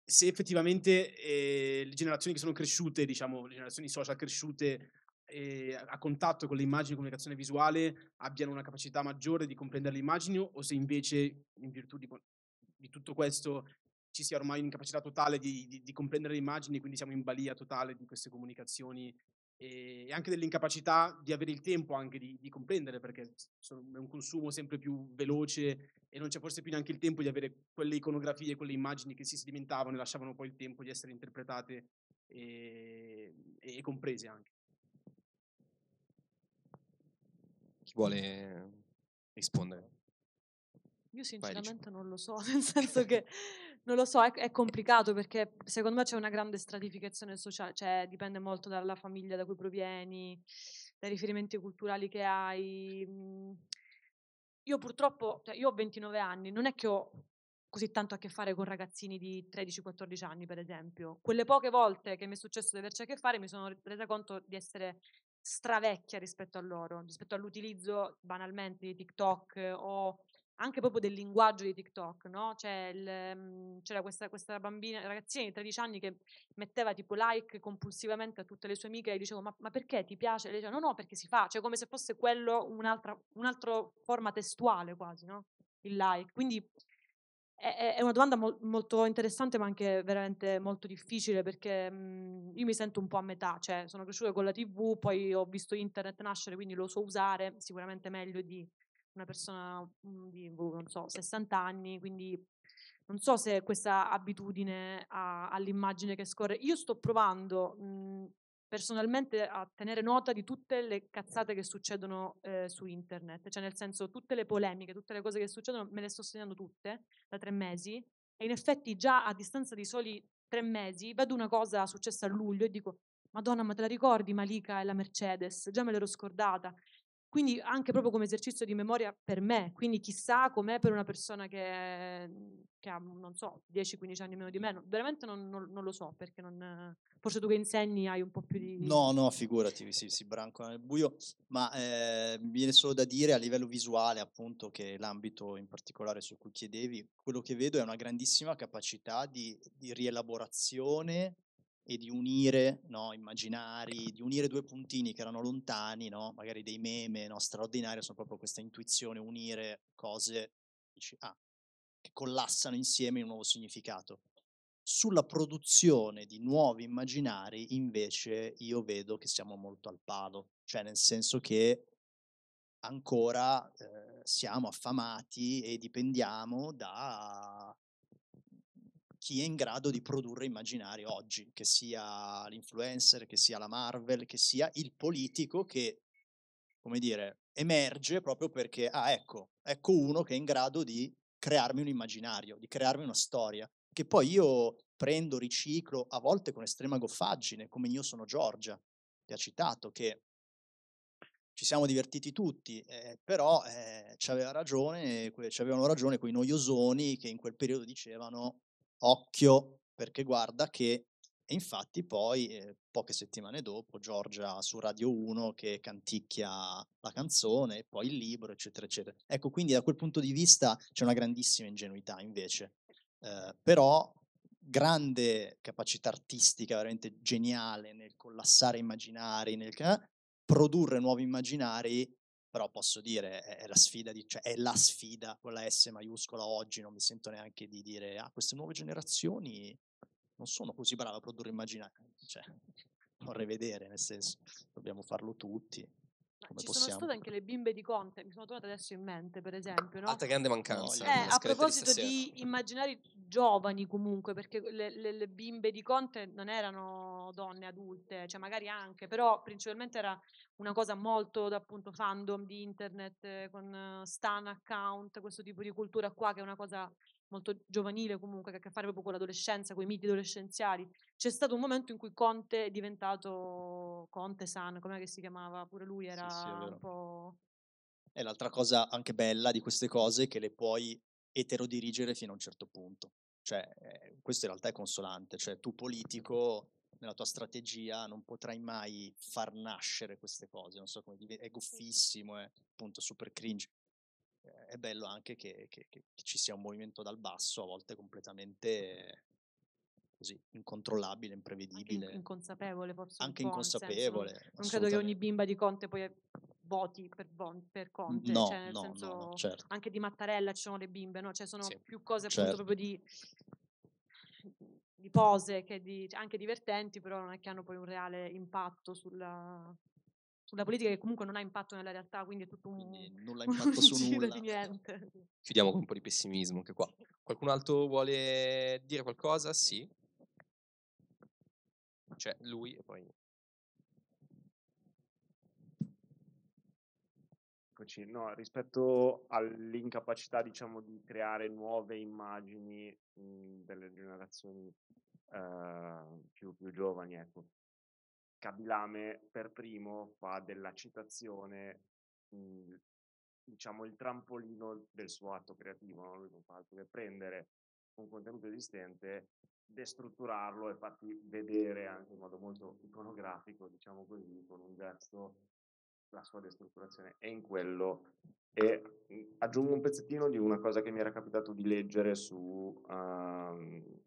se effettivamente eh, le generazioni che sono cresciute, diciamo, le generazioni social cresciute eh, a contatto con le immagini e comunicazione visuale abbiano una capacità maggiore di comprendere le immagini o se invece in virtù di, di tutto questo ci sia ormai un'incapacità totale di, di- di comprendere le immagini, quindi siamo in balia totale di queste comunicazioni e anche dell'incapacità di avere il tempo anche di, di comprendere, perché sono- è un consumo sempre più veloce e non c'è forse più neanche il tempo di avere quelle iconografie, quelle immagini che si sedimentavano e lasciavano poi il tempo di essere interpretate e, e comprese anche. Chi vuole rispondere? Io sinceramente non lo so, nel senso che non lo so, è, è complicato perché secondo me c'è una grande stratificazione sociale, cioè dipende molto dalla famiglia da cui provieni, dai riferimenti culturali che hai. mm. Io purtroppo, cioè, io ho 29 anni, non è che ho così tanto a che fare con ragazzini di 13-14 anni, per esempio. Quelle poche volte che mi è successo di averci a che fare mi sono resa conto di essere stravecchia rispetto a loro, rispetto all'utilizzo banalmente di TikTok o anche proprio del linguaggio di TikTok, no? C'è il, mhmm, c'era questa, questa bambina, ragazzina di 13 anni che metteva tipo like compulsivamente a tutte le sue amiche e dicevo ma, ma perché ti piace? E lei diceva no no perché si fa, cioè come se fosse quello un'altra, un'altra forma testuale quasi, no? Il like. Quindi è, è una domanda mo- molto interessante ma anche veramente molto difficile perché mh, io mi sento un po' a metà, cioè sono cresciuta con la tv, poi ho visto internet nascere quindi lo so usare, sicuramente meglio di una persona mhmm, di, boh, non so, 60 anni, quindi non so se questa abitudine a- all'immagine che scorre. Io sto provando mh, personalmente a tenere nota di tutte le cazzate che succedono eh, su internet, cioè nel senso tutte le polemiche, tutte le cose che succedono, me le sto segnando tutte da tre mesi e in effetti già a distanza di soli tre mesi vedo una cosa successa a luglio e dico Madonna, ma te la ricordi Malika e la Mercedes? Già me l'ero scordata. Quindi anche proprio come esercizio di memoria per me, quindi chissà com'è per una persona che, che ha, non so, 10-15 anni meno di me, no, veramente non, non- non lo so, perché non, forse tu che insegni hai un po' più di... No, no, figurati, si, si brancola nel buio, ma eh, viene solo da dire a livello visuale, appunto, che l'ambito in particolare su cui chiedevi, quello che vedo è una grandissima capacità di, di rielaborazione e di unire no, immaginari, di unire due puntini che erano lontani, no, magari dei meme no, straordinari, sono proprio questa intuizione, unire cose dici, ah, che collassano insieme in un nuovo significato. Sulla produzione di nuovi immaginari, invece, io vedo che siamo molto al palo, cioè nel senso che ancora eh, siamo affamati e dipendiamo da chi è in grado di produrre immaginari oggi, che sia l'influencer, che sia la Marvel, che sia il politico che, come dire, emerge proprio perché, ah ecco, ecco uno che è in grado di crearmi un immaginario, di crearmi una storia, che poi io prendo, riciclo, a volte con estrema goffaggine, come io sono Giorgia, che ha citato, che ci siamo divertiti tutti, eh, però eh, c'aveva ragione, que- c'avevano ragione quei noiosoni che in quel periodo dicevano occhio perché guarda che e infatti poi eh, poche settimane dopo Giorgia su Radio 1 che canticchia la canzone poi il libro eccetera eccetera. Ecco quindi da quel punto di vista c'è una grandissima ingenuità invece. Eh, però grande capacità artistica veramente geniale nel collassare immaginari nel eh, produrre nuovi immaginari però posso dire è, la sfida di, cioè è la sfida con la S maiuscola oggi non mi sento neanche di dire ah queste nuove generazioni non sono così brave a produrre immaginari cioè vorrei vedere nel senso dobbiamo farlo tutti come ci possiamo sono state anche le bimbe di Conte, mi sono tornate adesso in mente, per esempio, no? Altra grande mancanza. Eh, nella a proposito di immaginari giovani comunque, perché le, le- le bimbe di Conte non erano donne adulte, cioè magari anche, però principalmente era una cosa molto da appunto fandom di internet, eh, con eh, stan account, questo tipo di cultura qua che è una cosa molto giovanile comunque, che ha a che fare proprio con l'adolescenza, con i miti adolescenziali. C'è stato un momento in cui Conte è diventato Conte San, com'è che si chiamava? Pure lui Sì, era sì, è un po'... E l'altra cosa anche bella di queste cose è che le puoi eterodirigere fino a un certo punto. Cioè, eh, questo in realtà è consolante. Cioè, tu politico, nella tua strategia, non potrai mai far nascere queste cose. Non so come dire, è goffissimo, è appunto super cringe. È bello anche che, che- che- ci sia un movimento dal basso, a volte completamente così, incontrollabile, anche in- imprevedibile, inconsapevole forse anche nel senso, non- inconsapevole. non, credo che ogni bimba di Conte poi voti per, Bon- per Conte, No, cioè no, senso no, certo. anche di Mattarella ci sono le bimbe, no? Cioè sono Sì. più cose appunto Certo. proprio di, di pose che di, cioè, anche divertenti, però non è che hanno poi un reale impatto sulla, sulla politica che comunque non ha impatto nella realtà, quindi è tutto un, Quindi nulla impatto su nulla. di niente. Chiudiamo con un po' di pessimismo anche qua. Qualcun altro vuole dire qualcosa? Sì. C'è lui e poi... Eccoci, no, rispetto all'incapacità, diciamo, di creare nuove immagini mh, delle generazioni eh, più, più giovani, ecco. Kabilame per primo fa della citazione, mh, diciamo, il trampolino del suo atto creativo, no? Lui non fa altro che prendere un contenuto esistente, destrutturarlo e farti vedere anche in modo molto iconografico, diciamo così, con un gesto, la sua destrutturazione. E in quello e mh, aggiungo un pezzettino di una cosa che mi era capitato di leggere su um,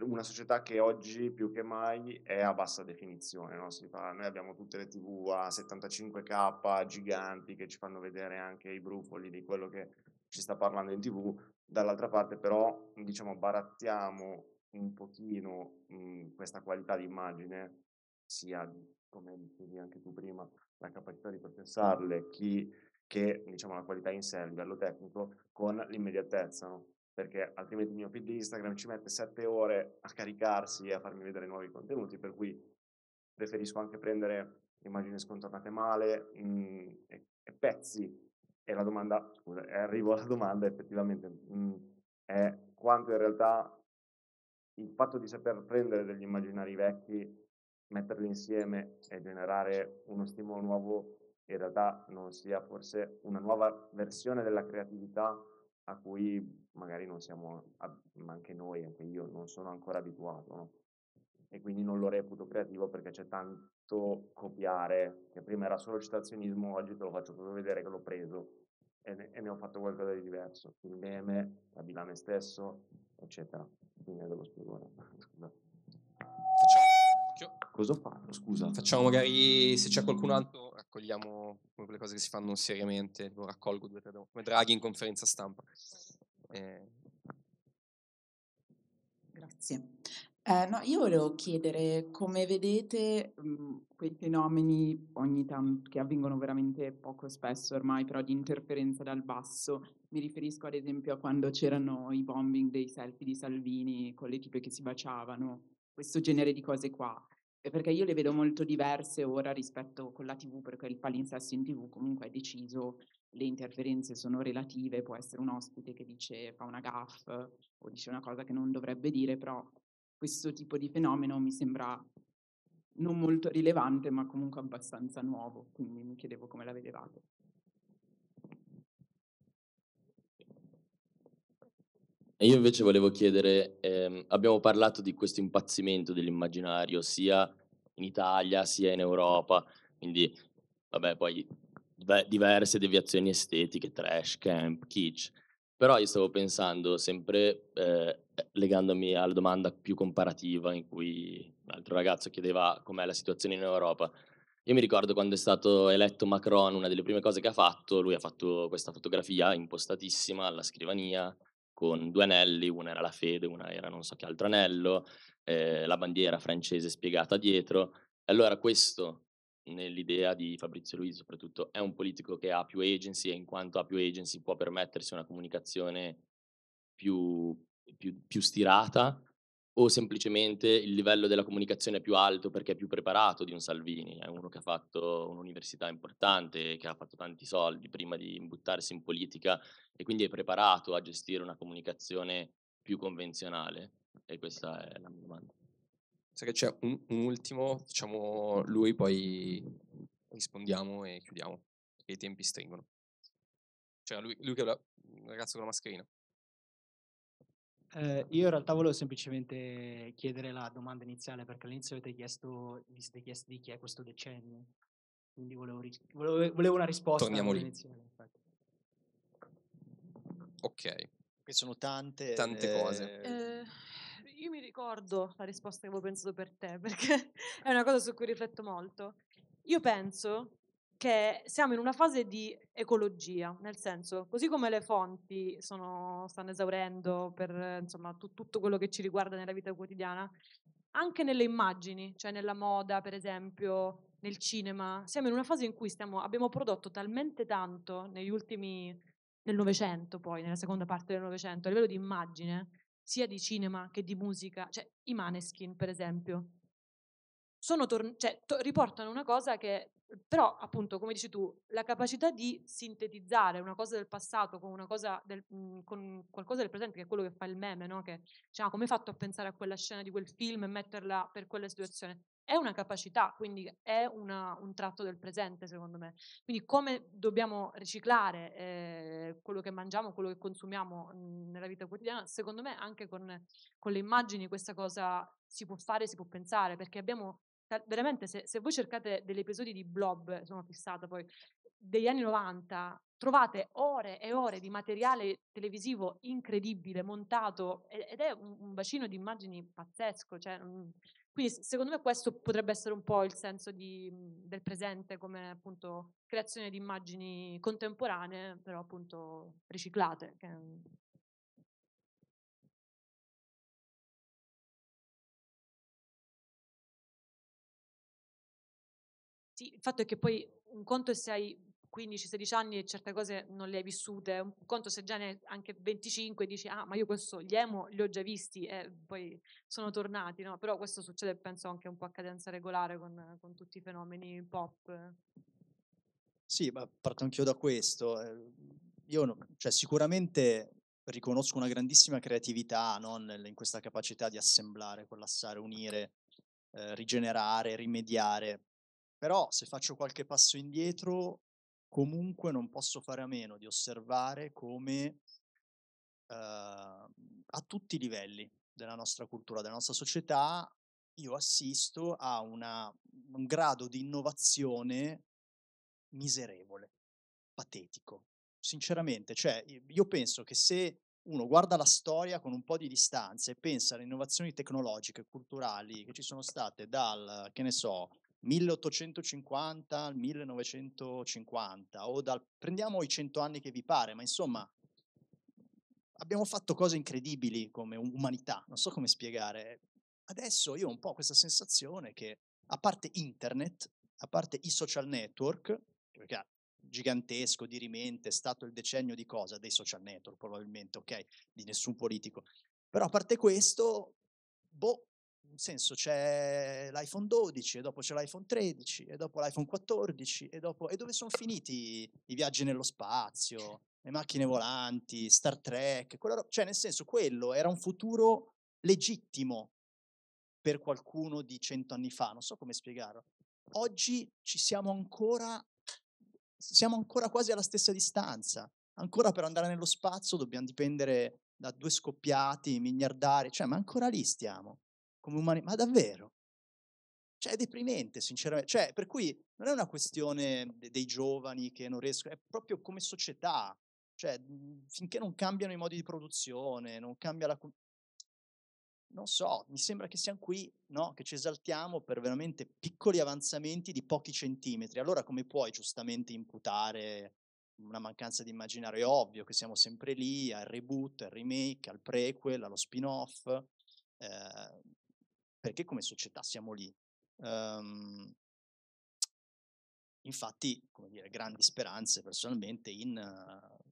una società che oggi più che mai è a bassa definizione. No? Fa, noi abbiamo tutte le TV a 75k giganti che ci fanno vedere anche i brufoli di quello che ci sta parlando in TV. Dall'altra parte, però, diciamo, barattiamo un pochino mh, questa qualità di immagine, sia come dicevi anche tu prima, la capacità di processarle, chi che diciamo la qualità in sé a livello tecnico con l'immediatezza, no? Perché altrimenti il mio feed Instagram ci mette sette ore a caricarsi e a farmi vedere nuovi contenuti, per cui preferisco anche prendere immagini scontornate male mh, mm, e, e, pezzi. E la domanda, scusa, arrivo alla domanda effettivamente, mh, mm, è quanto in realtà il fatto di saper prendere degli immaginari vecchi, metterli insieme e generare uno stimolo nuovo in realtà non sia forse una nuova versione della creatività a cui magari non siamo, ma anche noi, anche io, non sono ancora abituato. No? E quindi non lo reputo creativo perché c'è tanto copiare, che prima era solo citazionismo, oggi te lo faccio proprio vedere che l'ho preso e ne, e ne ho fatto qualcosa di diverso. Il meme, la a me stesso, eccetera. Quindi devo spiegare. Cosa ho fatto? Scusa. Facciamo magari, se c'è qualcun altro, raccogliamo quelle cose che si fanno seriamente, lo raccolgo due, tre, come Draghi in conferenza stampa. Eh. Grazie. Eh, no, io volevo chiedere come vedete mh, quei fenomeni ogni tanto che avvengono veramente poco spesso ormai, però di interferenza dal basso. Mi riferisco ad esempio a quando c'erano i bombing dei selfie di Salvini con le tipe che si baciavano, questo genere di cose qua perché io le vedo molto diverse ora rispetto con la TV, perché il palinsesto in TV comunque è deciso, le interferenze sono relative, può essere un ospite che dice fa una gaff o dice una cosa che non dovrebbe dire, però questo tipo di fenomeno mi sembra non molto rilevante, ma comunque abbastanza nuovo, quindi mi chiedevo come la vedevate. E io invece volevo chiedere, ehm, abbiamo parlato di questo impazzimento dell'immaginario sia in Italia sia in Europa, quindi vabbè poi diverse deviazioni estetiche, trash, camp, kitsch. Però io stavo pensando sempre, eh, legandomi alla domanda più comparativa in cui l'altro ragazzo chiedeva com'è la situazione in Europa. Io mi ricordo quando è stato eletto Macron, una delle prime cose che ha fatto, lui ha fatto questa fotografia impostatissima alla scrivania, con due anelli, una era la fede, una era non so che altro anello, eh, la bandiera francese spiegata dietro. E allora questo, nell'idea di Fabrizio Luisi soprattutto, è un politico che ha più agency e in quanto ha più agency può permettersi una comunicazione più, più, più stirata o semplicemente il livello della comunicazione è più alto perché è più preparato di un Salvini, è uno che ha fatto un'università importante, che ha fatto tanti soldi prima di buttarsi in politica e quindi è preparato a gestire una comunicazione più convenzionale? E questa è la mia domanda. Sai che c'è un, un ultimo, facciamo lui, poi rispondiamo e chiudiamo, perché i tempi stringono. Cioè lui, lui che è il ragazzo con la mascherina. Eh, io in realtà volevo semplicemente chiedere la domanda iniziale perché all'inizio avete chiesto, vi siete chiesti di chi è questo decennio, quindi volevo, volevo, volevo una risposta. Torniamo lì. Ok. Che sono tante, tante cose. Eh, io mi ricordo la risposta che avevo pensato per te perché è una cosa su cui rifletto molto. Io penso che siamo in una fase di ecologia, nel senso, così come le fonti sono, stanno esaurendo per insomma, tu, tutto quello che ci riguarda nella vita quotidiana, anche nelle immagini, cioè nella moda, per esempio, nel cinema, siamo in una fase in cui stiamo, abbiamo prodotto talmente tanto negli ultimi, nel Novecento poi, nella seconda parte del Novecento, a livello di immagine, sia di cinema che di musica, cioè i Maneskin, per esempio, tor- cioè, to- riportano una cosa che però appunto come dici tu la capacità di sintetizzare una cosa del passato con, cosa del, mh, con qualcosa del presente che è quello che fa il meme no? che ah, come hai fatto a pensare a quella scena di quel film e metterla per quella situazione è una capacità, quindi è una- un tratto del presente, secondo me. Quindi come dobbiamo riciclare eh, quello che mangiamo, quello che consumiamo mh, nella vita quotidiana, secondo me anche con, con le immagini questa cosa si può fare, si può pensare, perché abbiamo veramente, se, se voi cercate degli episodi di Blob, sono fissata poi, degli anni 90, trovate ore e ore di materiale televisivo incredibile, montato, ed è un, un bacino di immagini pazzesco, cioè, mm, quindi secondo me questo potrebbe essere un po' il senso di- mm, del presente come appunto creazione di immagini contemporanee, però appunto riciclate. Sì, il fatto è che poi un conto è se hai 15-16 anni e certe cose non le hai vissute, un conto se già ne hai anche 25 e dici ah ma io questo, gli emo li ho già visti e poi sono tornati, no? Però questo succede penso anche un po' a cadenza regolare con, con tutti i fenomeni pop. Sì, ma parto anch'io da questo. eh, Io cioè, sicuramente riconosco una grandissima creatività no, in questa capacità di assemblare, collassare, unire, eh, rigenerare, rimediare. Però se faccio qualche passo indietro, comunque non posso fare a meno di osservare come eh, a tutti i livelli della nostra cultura, della nostra società, io assisto a una- un grado di innovazione miserevole, patetico. Sinceramente, cioè, io penso che se uno guarda la storia con un po' di distanza e pensa alle innovazioni tecnologiche culturali che ci sono state dal, che ne so, 1850 al 1950 o dal, prendiamo i 100 anni che vi pare, ma insomma abbiamo fatto cose incredibili come um- umanità, non so come spiegare. Adesso io ho un po' questa sensazione che, a parte internet, a parte i social network, perché è gigantesco, dirimente, è stato il decennio di cosa? Dei social network probabilmente, ok? Di nessun politico. Però a parte questo, boh, nel senso c'è l'iPhone 12 e dopo c'è l'iPhone 13 e dopo l'iPhone 14 e dopo... E dove sono finiti i viaggi nello spazio, le macchine volanti, Star Trek? ro- Cioè nel senso quello era un futuro legittimo per qualcuno di cento anni fa, non so come spiegarlo. Oggi ci siamo ancora, siamo ancora quasi alla stessa distanza. Ancora per andare nello spazio dobbiamo dipendere da due scoppiati miliardari, cioè, ma ancora lì stiamo, come umani. Ma davvero? Cioè, è deprimente, sinceramente. Cioè, per cui non è una questione de- dei giovani che non riescono, è proprio come società. Cioè, mh, finché non cambiano i modi di produzione, non cambia la... non so, mi sembra che siamo qui, no? Che ci esaltiamo per veramente piccoli avanzamenti di pochi centimetri. Allora come puoi giustamente imputare una mancanza di immaginario? È ovvio che siamo sempre lì al reboot, al remake, al prequel, allo spin-off, eh, perché come società siamo lì. Ehm, infatti, come dire, grandi speranze personalmente in eh,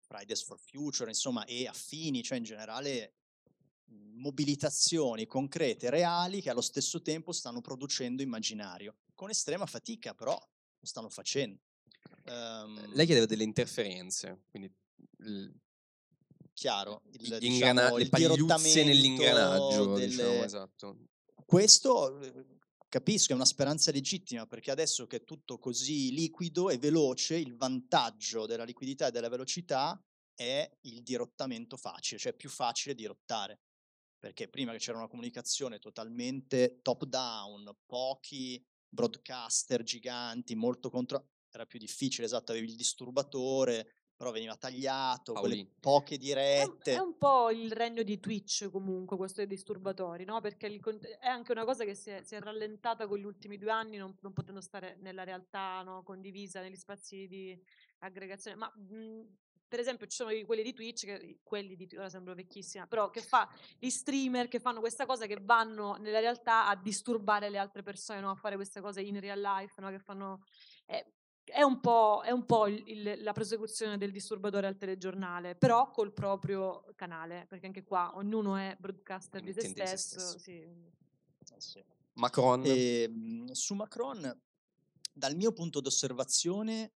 Fridays for Future, insomma, e affini, cioè in generale mh, mobilitazioni concrete, reali, che allo stesso tempo stanno producendo immaginario, con estrema fatica, però lo stanno facendo. Ehm, Lei chiedeva delle interferenze, quindi il- chiaro, il, diciamo, ingrana- le il nell'ingranaggio, delle- diciamo, esatto. Questo eh, capisco, è una speranza legittima, perché adesso che è tutto così liquido e veloce, il vantaggio della liquidità e della velocità è il dirottamento facile, cioè è più facile dirottare. Perché prima che c'era una comunicazione totalmente top down, pochi broadcaster giganti, molto contro... era più difficile, esatto, avevi il disturbatore, però veniva tagliato, quelle poche È un, dirette. è un po' il regno di Twitch comunque, questo dei disturbatori, no? Perché il è anche una cosa che si è, si è rallentata con gli ultimi due anni, non, non potendo stare nella realtà no? condivisa, negli spazi di aggregazione. Ma mh, per esempio ci sono quelli di Twitch, che, quelli di ora sembro vecchissima, però che fa gli streamer che fanno questa cosa che vanno nella realtà a disturbare le altre persone, no? A fare queste cose in real life, no? Che fanno... eh, è un po', è un po' il- il- la prosecuzione del disturbatore al telegiornale, però col proprio canale, perché anche qua ognuno è broadcaster di se stesso. stesso. sì. Eh sì. Macron, E, mh, su Macron, dal mio punto d'osservazione,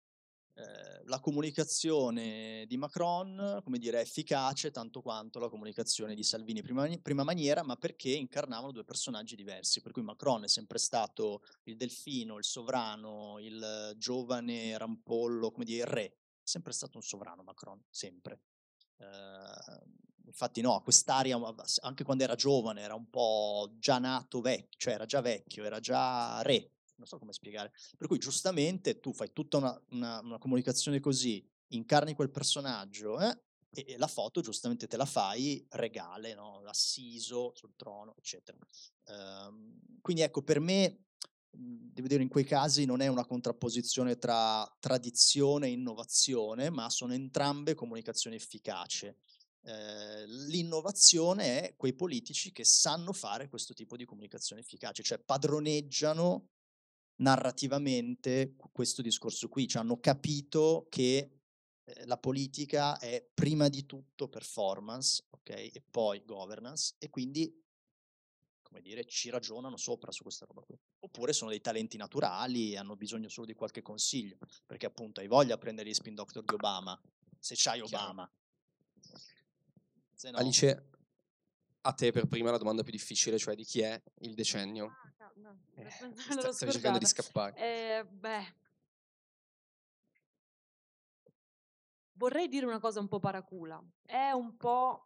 eh, la comunicazione di Macron, come dire, è efficace tanto quanto la comunicazione di Salvini prima, prima maniera, ma perché incarnavano due personaggi diversi, per cui Macron è sempre stato il delfino, il sovrano, il giovane rampollo, come dire, il re, è sempre stato un sovrano Macron, sempre. Eh, infatti no, quest'aria, anche quando era giovane, era un po' già nato vecchio, cioè era già vecchio, era già re, non so come spiegare. Per cui giustamente tu fai tutta una, una, una comunicazione così, incarni quel personaggio eh, e, e, la foto giustamente te la fai regale, no? assiso sul trono, eccetera. Um, quindi ecco, per me, mhmm, devo dire, in quei casi non è una contrapposizione tra tradizione e innovazione, ma sono entrambe comunicazioni efficaci. Eh, l'innovazione è quei politici che sanno fare questo tipo di comunicazione efficace, cioè padroneggiano narrativamente questo discorso qui, cioè hanno capito che eh, la politica è prima di tutto performance, ok? E poi governance e quindi come dire, ci ragionano sopra su questa roba qui. Oppure sono dei talenti naturali e hanno bisogno solo di qualche consiglio, perché appunto hai voglia di prendere gli spin doctor di Obama, se c'hai Obama. Se no... Alice, a te per prima la domanda più difficile, cioè di chi è il decennio? No, eh, sta, stavi cercando di scappare. Eh, beh. Vorrei dire una cosa un po' paracula. È un po'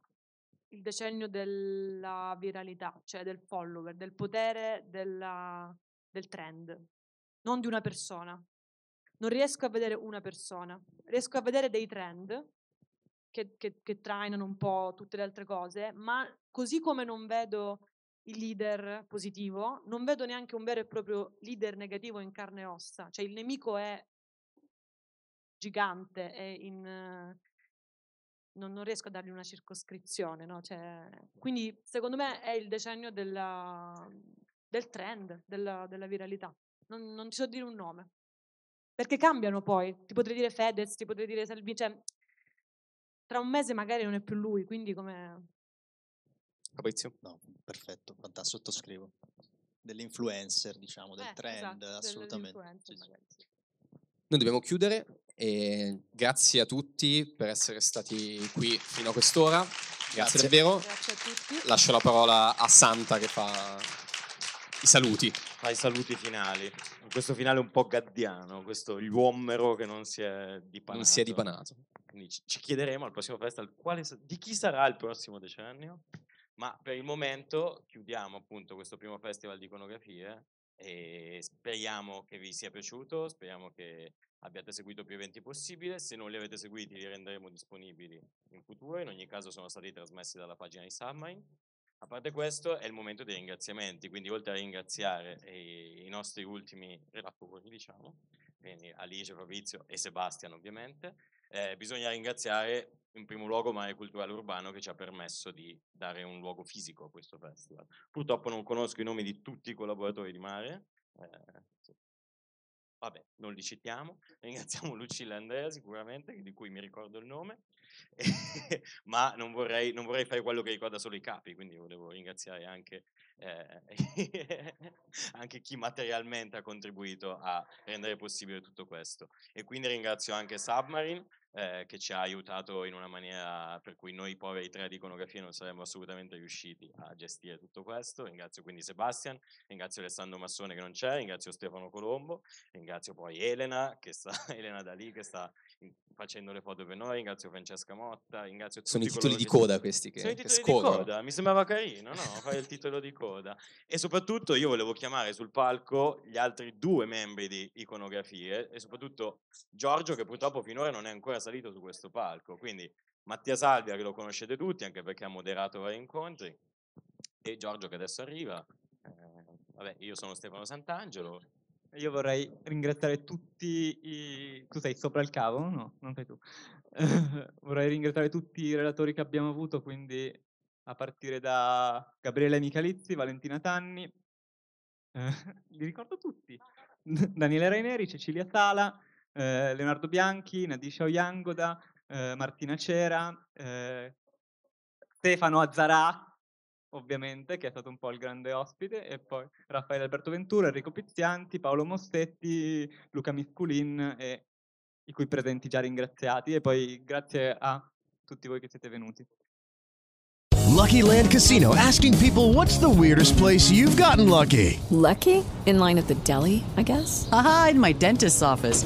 il decennio della viralità, cioè del follower, del potere della, del trend, non di una persona. Non riesco a vedere una persona, riesco a vedere dei trend che, che, che trainano un po' tutte le altre cose, ma così come non vedo il leader positivo, non vedo neanche un vero e proprio leader negativo in carne e ossa, cioè il nemico è gigante, è in, non, non, riesco a dargli una circoscrizione, no? cioè, quindi secondo me è il decennio della, del trend, della, della viralità, non, non, ti so dire un nome, perché cambiano poi, ti potrei dire Fedez, ti potrei dire Salvini, cioè, tra un mese magari non è più lui, quindi come... Fabrizio? No, perfetto, fantastico, sottoscrivo. Dell'influencer, diciamo, del Eh, trend, esatto, assolutamente. Sì, sì. Noi dobbiamo chiudere e grazie a tutti per essere stati qui fino a quest'ora. Grazie, Grazie. davvero. Grazie a tutti. Lascio la parola a Santa che fa i saluti. Fa i saluti finali. In questo finale un po' gaddiano, questo uomero che non si è dipanato. Non si è dipanato. Quindi ci- chiederemo al prossimo festival quale di chi sarà il prossimo decennio, ma per il momento chiudiamo appunto questo primo festival di iconografie e speriamo che vi sia piaciuto, speriamo che abbiate seguito più eventi possibile, se non li avete seguiti li renderemo disponibili in futuro, in ogni caso sono stati trasmessi dalla pagina di Submine. A parte questo è il momento dei ringraziamenti, quindi oltre a ringraziare eh, i nostri ultimi relatori, diciamo, quindi Alice, Fabrizio e Sebastian ovviamente, eh, bisogna ringraziare in primo luogo Mare Culturale Urbano che ci ha permesso di dare un luogo fisico a questo festival. Purtroppo non conosco i nomi di tutti i collaboratori di Mare, eh, sì. vabbè, non li citiamo, ringraziamo Lucilla Andrea sicuramente, di cui mi ricordo il nome, ma non vorrei, non vorrei fare quello che ricorda solo i capi, quindi volevo ringraziare anche, eh, anche chi materialmente ha contribuito a rendere possibile tutto questo. E quindi ringrazio anche Submarine eh, che ci ha aiutato in una maniera per cui noi poveri tre di iconografia non saremmo assolutamente riusciti a gestire tutto questo. Ringrazio quindi Sebastian, ringrazio Alessandro Massone che non c'è, ringrazio Stefano Colombo, ringrazio poi Elena, che sta, Elena da lì che sta facendo le foto per noi, ringrazio Francesca Motta, ringrazio Sono i titoli di coda questi che, Sono i titoli di scorrono. coda, mi sembrava carino, no? Fare il titolo di coda. E soprattutto io volevo chiamare sul palco gli altri due membri di iconografie e soprattutto Giorgio che purtroppo finora non è ancora salito su questo palco. Quindi Mattia Salvia che lo conoscete tutti anche perché ha moderato vari incontri e Giorgio che adesso arriva. Eh, vabbè, io sono Stefano Sant'Angelo. Io vorrei ringraziare tutti i... Tu sei sopra il cavo? No, non sei tu. vorrei ringraziare tutti i relatori che abbiamo avuto, quindi a partire da Gabriele Michalizzi, Valentina Tanni, eh, li ricordo tutti, Daniele Raineri, Cecilia Sala, eh, Leonardo Bianchi, Nadisha Oyangoda, eh, Martina Cera, eh, Stefano Azzarà, ovviamente, che è stato un po' il grande ospite, e poi Raffaele Alberto Ventura, Enrico Pizzianti, Paolo Mossetti, Luca Misculin e i cui presenti già ringraziati e poi grazie a tutti voi che siete venuti. Lucky Land Casino asking people what's the weirdest place you've gotten lucky? Lucky? In line at the deli, I guess? Aha, in my dentist's office.